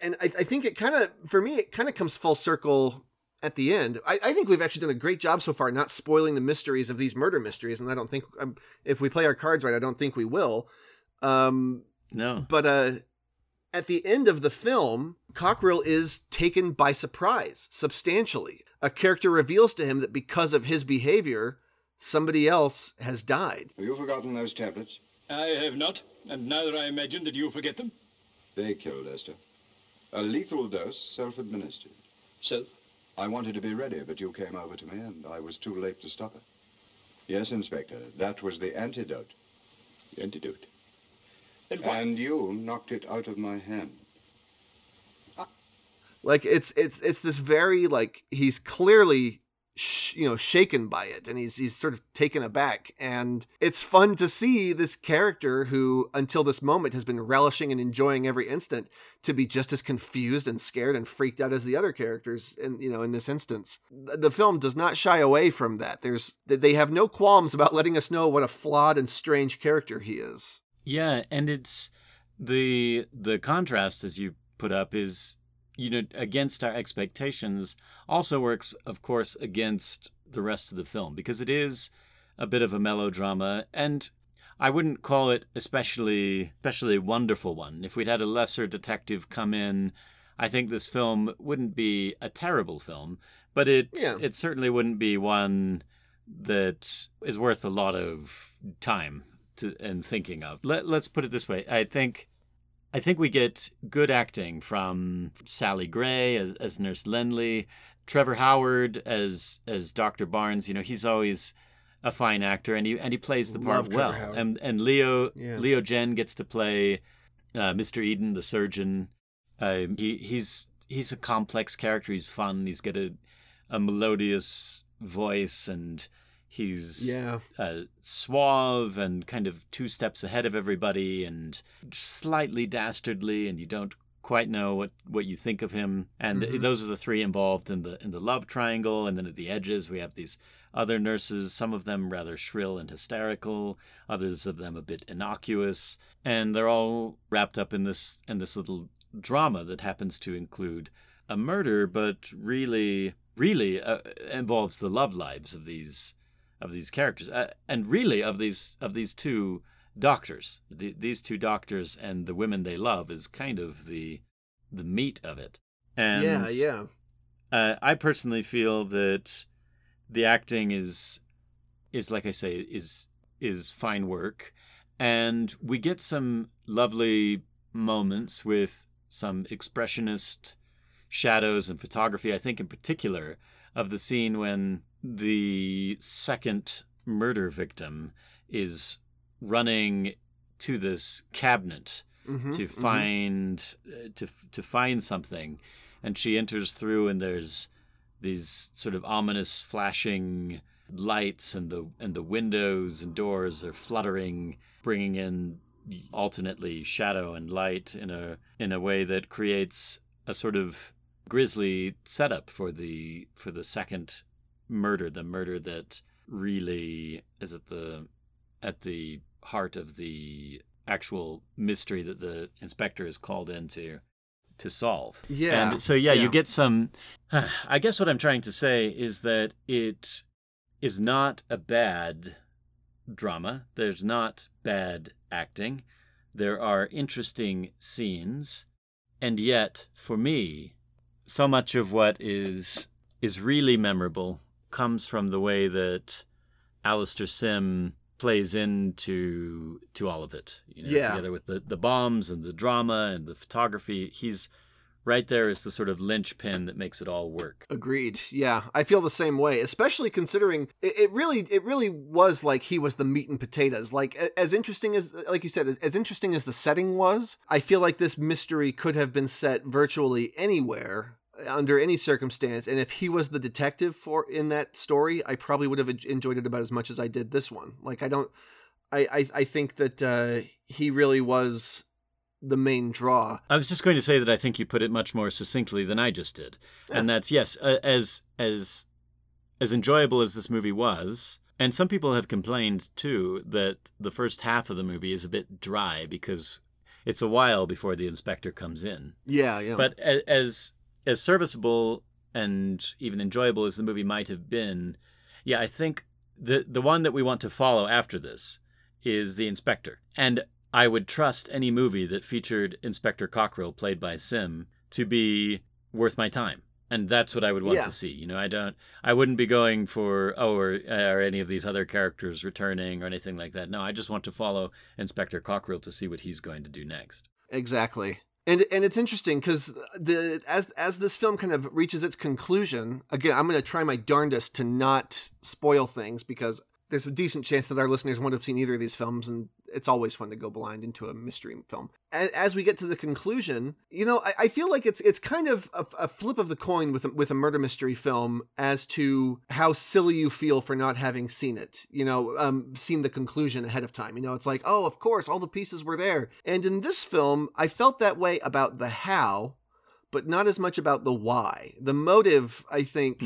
and I, I think it kind of for me it kind of comes full circle at the end. I, I think we've actually done a great job so far not spoiling the mysteries of these murder mysteries, and I don't think um, if we play our cards right, I don't think we will. Um, no, but uh, at the end of the film, Cockrill is taken by surprise substantially. A character reveals to him that because of his behavior, somebody else has died. Have you forgotten those tablets? I have not, and neither I imagine that you forget them. They killed Esther. A lethal dose, self-administered. Self? I wanted to be ready, but you came over to me, and I was too late to stop it. Yes, Inspector, that was the antidote. The antidote? And, and you knocked it out of my hand. Like it's it's it's this very like he's clearly sh- you know shaken by it and he's he's sort of taken aback. And it's fun to see this character who until this moment has been relishing and enjoying every instant to be just as confused and scared and freaked out as the other characters in you know in this instance. The film does not shy away from that. There's they have no qualms about letting us know what a flawed and strange character he is. Yeah and it's the the contrast as you put up is you know, against our expectations also works, of course, against the rest of the film because it is a bit of a melodrama and I wouldn't call it especially especially wonderful one. If we'd had a lesser detective come in, I think this film wouldn't be a terrible film, but it Yeah. it certainly wouldn't be one that is worth a lot of time to and thinking of. Let, let's put it this way. I think I think we get good acting from Sally Gray as, as Nurse Linley, Trevor Howard as as Dr. Barnes. You know, he's always a fine actor, and he and he plays the part Trevor well. Howard. And and Leo Yeah. Leo Genn gets to play uh, Mr. Eden, the surgeon. Uh, he he's he's a complex character. He's fun. He's got a a melodious voice, and he's Yeah. uh, suave and kind of two steps ahead of everybody and slightly dastardly and you don't quite know what, what you think of him and Mhm. those are the three involved in the in the love triangle and then at the edges we have these other nurses some of them rather shrill and hysterical others of them a bit innocuous and they're all wrapped up in this in this little drama that happens to include a murder but really really uh, involves the love lives of these of these characters, uh, and really of these of these two doctors. The, these two doctors and the women they love is kind of the the meat of it. And yeah yeah uh, I personally feel that the acting is is like I say is is fine work, and we get some lovely moments with some expressionist shadows and photography. I think in particular of the scene when the second murder victim is running to this cabinet Mhm, to mhm. find uh, to to find something and she enters through and there's these sort of ominous flashing lights and the and the windows and doors are fluttering bringing in alternately shadow and light in a in a way that creates a sort of grisly setup for the for the second murder the murder that really is at the at the heart of the actual mystery that the inspector is called in to to solve. Yeah, And so yeah, yeah. you get some I guess what I'm trying to say is that it is not a bad drama. There's not bad acting. There are interesting scenes. And yet, for me, so much of what is is really memorable comes from the way that Alastair Sim plays into to all of it. You know, Yeah. together with the, the bombs and the drama and the photography. He's right there as the sort of linchpin that makes it all work. Agreed. Yeah, I feel the same way, especially considering it, it really it really was like he was the meat and potatoes. Like as interesting as like you said, as, as interesting as the setting was, I feel like this mystery could have been set virtually anywhere under any circumstance and if he was the detective for in that story i probably would have enjoyed it about as much as i did this one. Like i don't i i, I think that uh he really was the main draw. I was just going to say that I think you put it much more succinctly than I just did, and that's yes, uh, as as as enjoyable as this movie was, and some people have complained too that the first half of the movie is a bit dry because it's a while before the inspector comes in. yeah yeah. But as as serviceable and even enjoyable as the movie might have been, yeah, I think the the one that we want to follow after this is the inspector. And I would trust any movie that featured Inspector Cockrill played by Sim to be worth my time. and that's what I would want Yeah. to see. You know, I don't, I wouldn't be going for oh, or uh, are any of these other characters returning or anything like that. No, I just want to follow Inspector Cockrill to see what he's going to do next. Exactly. And and it's interesting because the as as this film kind of reaches its conclusion, again, I'm going to try my darndest to not spoil things because there's a decent chance that our listeners won't have seen either of these films, and it's always fun to go blind into a mystery film. As, we get to the conclusion, you know, I, I feel like it's it's kind of a, a flip of the coin with a, with a murder mystery film as to how silly you feel for not having seen it. You know, um, seen the conclusion ahead of time. You know, it's like, oh, of course, all the pieces were there. And in this film, I felt that way about the how, but not as much about the why. The motive, I think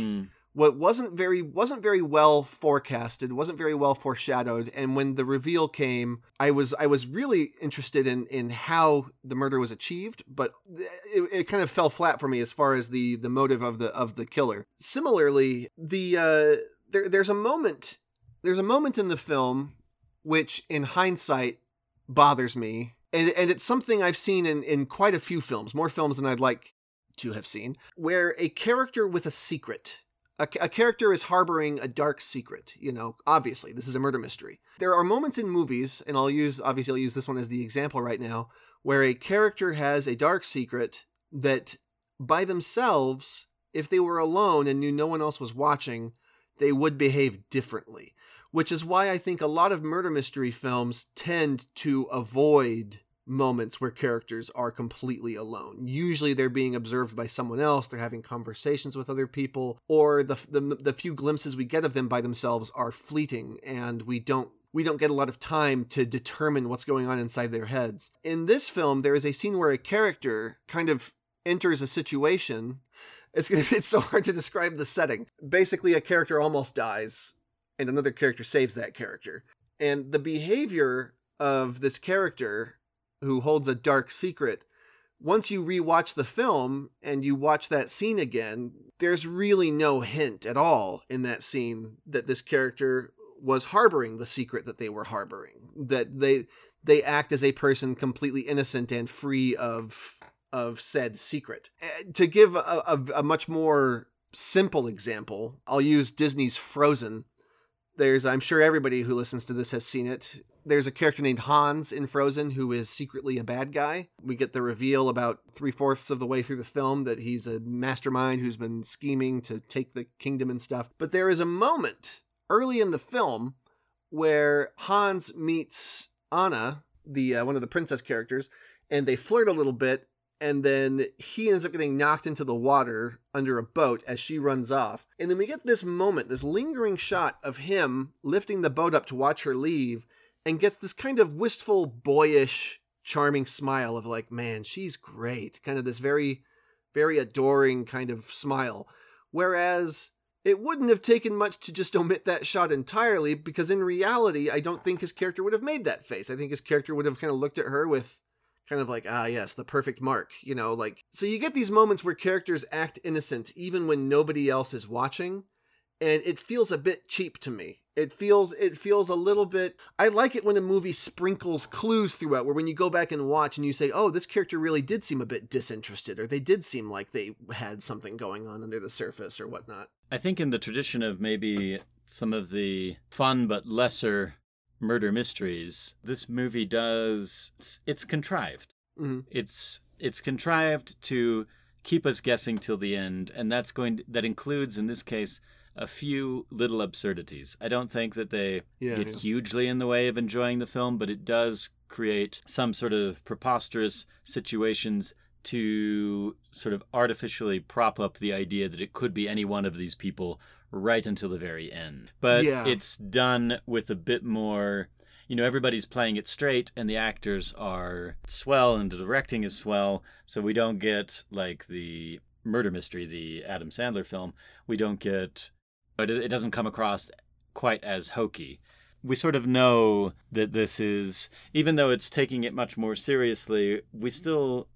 what wasn't very wasn't very well forecasted wasn't very well foreshadowed and when the reveal came i was i was really interested in in how the murder was achieved but it, it kind of fell flat for me as far as the the motive of the of the killer. Similarly the uh there there's a moment there's a moment in the film which in hindsight bothers me and and it's something i've seen in in quite a few films more films than i'd like to have seen where a character with a secret a, a character is harboring a dark secret. You know, obviously, this is a murder mystery. There are moments in movies, and I'll use, obviously, I'll use this one as the example right now, where a character has a dark secret that by themselves, if they were alone and knew no one else was watching, they would behave differently. Which is why I think a lot of murder mystery films tend to avoid moments where characters are completely alone. Usually they're being observed by someone else, they're having conversations with other people, or the, the the few glimpses we get of them by themselves are fleeting and we don't we don't get a lot of time to determine what's going on inside their heads. In this film there is a scene where a character kind of enters a situation it's it's so hard to describe the setting. Basically a character almost dies and another character saves that character. And the behavior of this character who holds a dark secret. Once you rewatch the film and you watch that scene again there's really no hint at all in that scene that this character was harboring the secret that they were harboring that they they act as a person completely innocent and free of of said secret. Eh, to give a, a, a much more simple example i'll use disney's frozen there's i'm sure everybody who listens to this has seen it. There's a character named hans in frozen who is secretly a bad guy. We get the reveal about three-fourths of the way through the film that he's a mastermind who's been scheming to take the kingdom and stuff. But there is a moment early in the film where hans meets anna the uh, one of the princess characters and they flirt a little bit and then he ends up getting knocked into the water under a boat as she runs off. And then we get this moment, this lingering shot of him lifting the boat up to watch her leave and gets this kind of wistful, boyish, charming smile of like, man, she's great. Kind of this very, very adoring kind of smile. Whereas it wouldn't have taken much to just omit that shot entirely because in reality, I don't think his character would have made that face. I think his character would have kind of looked at her with kind of like ah yes the perfect mark you know like so you get these moments where characters act innocent even when nobody else is watching and it feels a bit cheap to me. It feels it feels a little bit i like it when a movie sprinkles clues throughout where when you go back and watch and you say oh this character really did seem a bit disinterested or they did seem like they had something going on under the surface or whatnot. I think in the tradition of maybe some of the fun but lesser murder mysteries, this movie does it's contrived. Mhm. It's it's contrived to keep us guessing till the end, and that's going to, that includes in this case a few little absurdities. I don't think that they Yeah, get yeah. hugely in the way of enjoying the film, but it does create some sort of preposterous situations to sort of artificially prop up the idea that it could be any one of these people right until the very end. But Yeah. it's done with a bit more you know everybody's playing it straight and the actors are swell and the directing is swell so we don't get like the murder mystery the adam sandler film we don't get but it it doesn't come across quite as hokey we sort of know that this is even though it's taking it much more seriously we still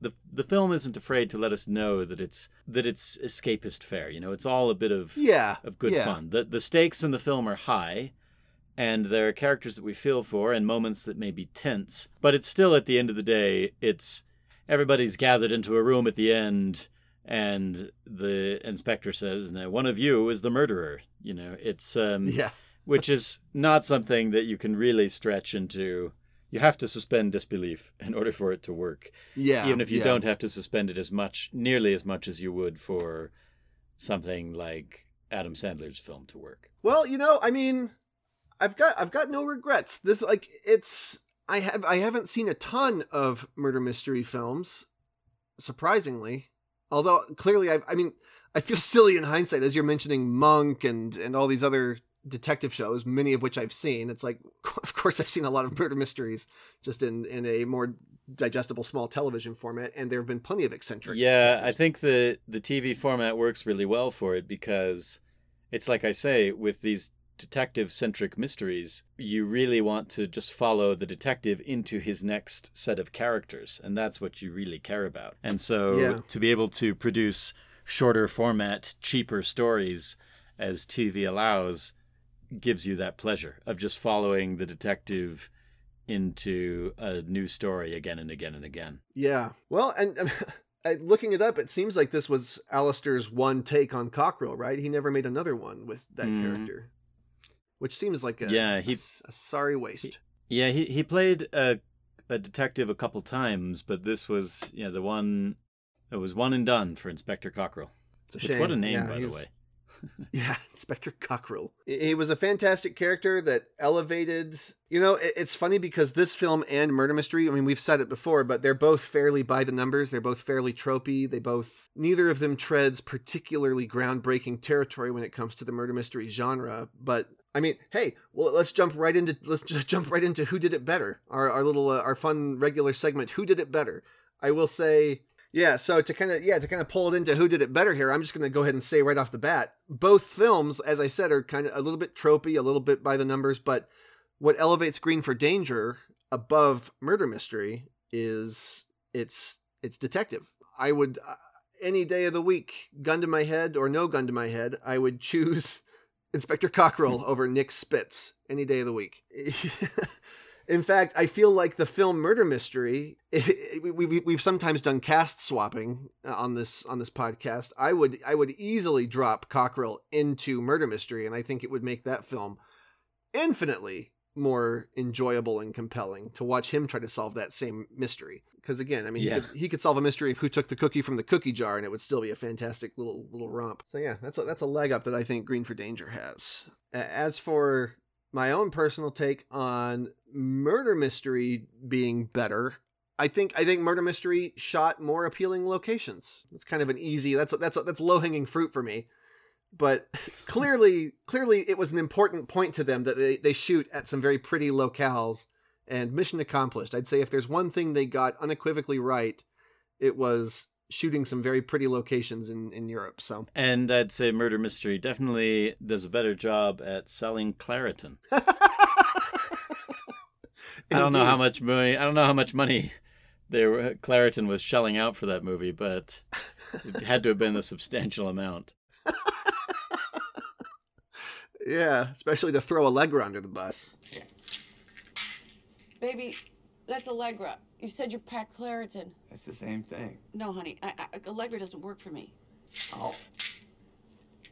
the the film isn't afraid to let us know that it's that it's escapist fare you know it's all a bit of Yeah, of good yeah. fun the the stakes in the film are high and there are characters that we feel for and moments that may be tense but it's still at the end of the day it's everybody's gathered into a room at the end and the inspector says, "Now one of you is the murderer." You know, it's um, Yeah. which is not something that you can really stretch into. You have to suspend disbelief in order for it to work. Yeah, even if you yeah. don't have to suspend it as much, nearly as much as you would for something like Adam Sandler's film to work. Well, you know, I mean, I've got I've got no regrets. This like it's I have I haven't seen a ton of murder mystery films, surprisingly. Although clearly I I mean I feel silly in hindsight as you're mentioning Monk and and all these other detective shows, many of which I've seen. It's like of course I've seen a lot of murder mysteries just in in a more digestible small television format and there have been plenty of eccentric Yeah, I think the the TV format works really well for it because it's like I say with these detective centric mysteries, you really want to just follow the detective into his next set of characters, and that's what you really care about. And so Yeah. to be able to produce shorter format, cheaper stories as TV allows gives you that pleasure of just following the detective into a new story again and again and again. Yeah. Well, and um, looking it up, it seems like this was Alastair's one take on Cockrill, right? He never made another one with that Mhm. character, which seems like a, Yeah, a he- s- a sorry waste. Yeah, he he played a a detective a couple times, but this was yeah the one. It was one and done for Inspector Cockrill. It's a Which, what a name, Yeah, by the was- way. yeah, Inspector Cockrill. He was a fantastic character that elevated. You know, it's funny because this film and Murder Mystery, I mean, we've said it before, but they're both fairly by the numbers. They're both fairly tropey. They both, neither of them treads particularly groundbreaking territory when it comes to the murder mystery genre. But I mean, hey, well, let's jump right into let's just jump right into who did it better. Our our little uh, our fun regular segment, who did it better. I will say, yeah. So to kind of yeah to kind of pull it into who did it better here, I'm just going to go ahead and say right off the bat, both films, as I said, are kind of a little bit tropey, a little bit by the numbers, but what elevates Green for Danger above Murder Mystery is it's it's detective. I would uh, any day of the week, gun to my head or no gun to my head, I would choose Inspector Cockrill over Nick Spitz any day of the week. In fact, I feel like the film Murder Mystery. we, we, we've sometimes done cast swapping uh, on this on this podcast. I would I would easily drop Cockrill into Murder Mystery, and I think it would make that film infinitely more enjoyable and compelling to watch him try to solve that same mystery. Because again, I mean, Yeah. he, could, he could solve a mystery of who took the cookie from the cookie jar, and it would still be a fantastic little little romp. So yeah, that's a, that's a leg up that I think Green for Danger has. As for my own personal take on murder mystery being better, I think I think murder mystery shot more appealing locations. It's kind of an easy that's that's that's low hanging fruit for me. But clearly, clearly, it was an important point to them that they, they shoot at some very pretty locales, and mission accomplished. I'd say if there's one thing they got unequivocally right, it was shooting some very pretty locations in, in Europe. So And I'd say Murder Mystery definitely does a better job at selling Claritin. I don't know how much money. I don't know how much money they were, Claritin was shelling out for that movie, but it had to have been a substantial amount. yeah, especially to throw Allegra under the bus. Baby, that's Allegra. You said you're packed Claritin. That's the same thing. No, honey, I, I, Allegra doesn't work for me. Oh.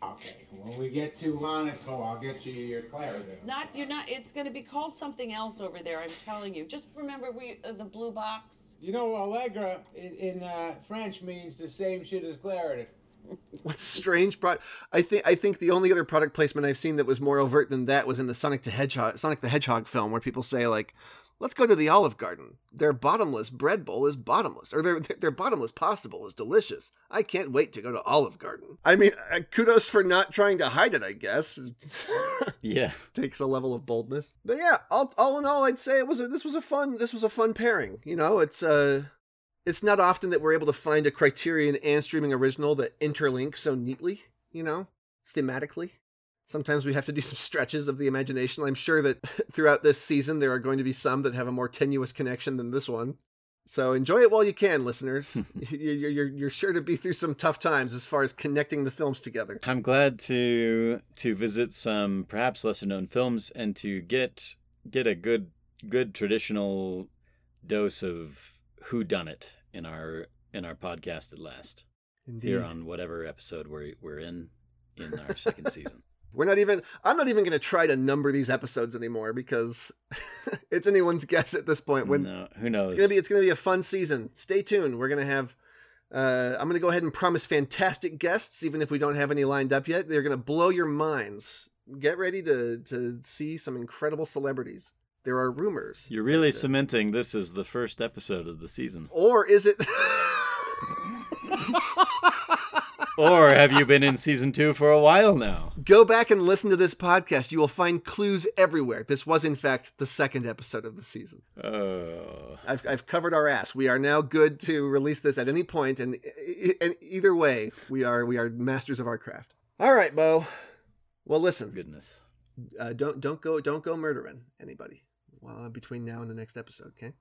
Okay, when we get to Monaco, I'll get you your Claritin. It's not. You're not. It's going to be called something else over there. I'm telling you. Just remember, we uh, the blue box. You know, Allegra in, in uh, French means the same shit as Claritin. What's strange, pro- I think I think the only other product placement I've seen that was more overt than that was in the Sonic the Hedgehog Sonic the Hedgehog film, where people say like, "Let's go to the Olive Garden. Their bottomless bread bowl is bottomless, or their their bottomless pasta bowl is delicious. I can't wait to go to Olive Garden." I mean, uh, kudos for not trying to hide it. I guess. Yeah. takes a level of boldness. But yeah, all, all in all, I'd say it was a, this was a fun this was a fun pairing. You know, it's uh it's not often that we're able to find a Criterion and streaming original that interlink so neatly. You know, thematically. Sometimes we have to do some stretches of the imagination. I'm sure that throughout this season there are going to be some that have a more tenuous connection than this one. So enjoy it while you can, listeners. you're, you're, you're sure to be through some tough times as far as connecting the films together. I'm glad to to visit some perhaps lesser known films and to get get a good good traditional dose of who done it in our in our podcast at last. Indeed. here on whatever episode we're we're in in our second season. We're not even. I'm not even going to try to number these episodes anymore because it's anyone's guess at this point. When no, who knows? It's gonna be. It's gonna be a fun season. Stay tuned. We're gonna have. Uh, I'm gonna go ahead and promise fantastic guests, even if we don't have any lined up yet. They're gonna blow your minds. Get ready to to see some incredible celebrities. There are rumors. You're really cementing this is the first episode of the season. Or is it? or have you been in season two for a while now? Go back and listen to this podcast. You will find clues everywhere. This was, in fact, the second episode of the season. Oh. I've, I've covered our ass. We are now good to release this at any point, and, and either way, we are we are masters of our craft. All right, Beau. Well, listen. Goodness. Uh, don't don't go don't go murdering anybody. Well, between now and the next episode, okay?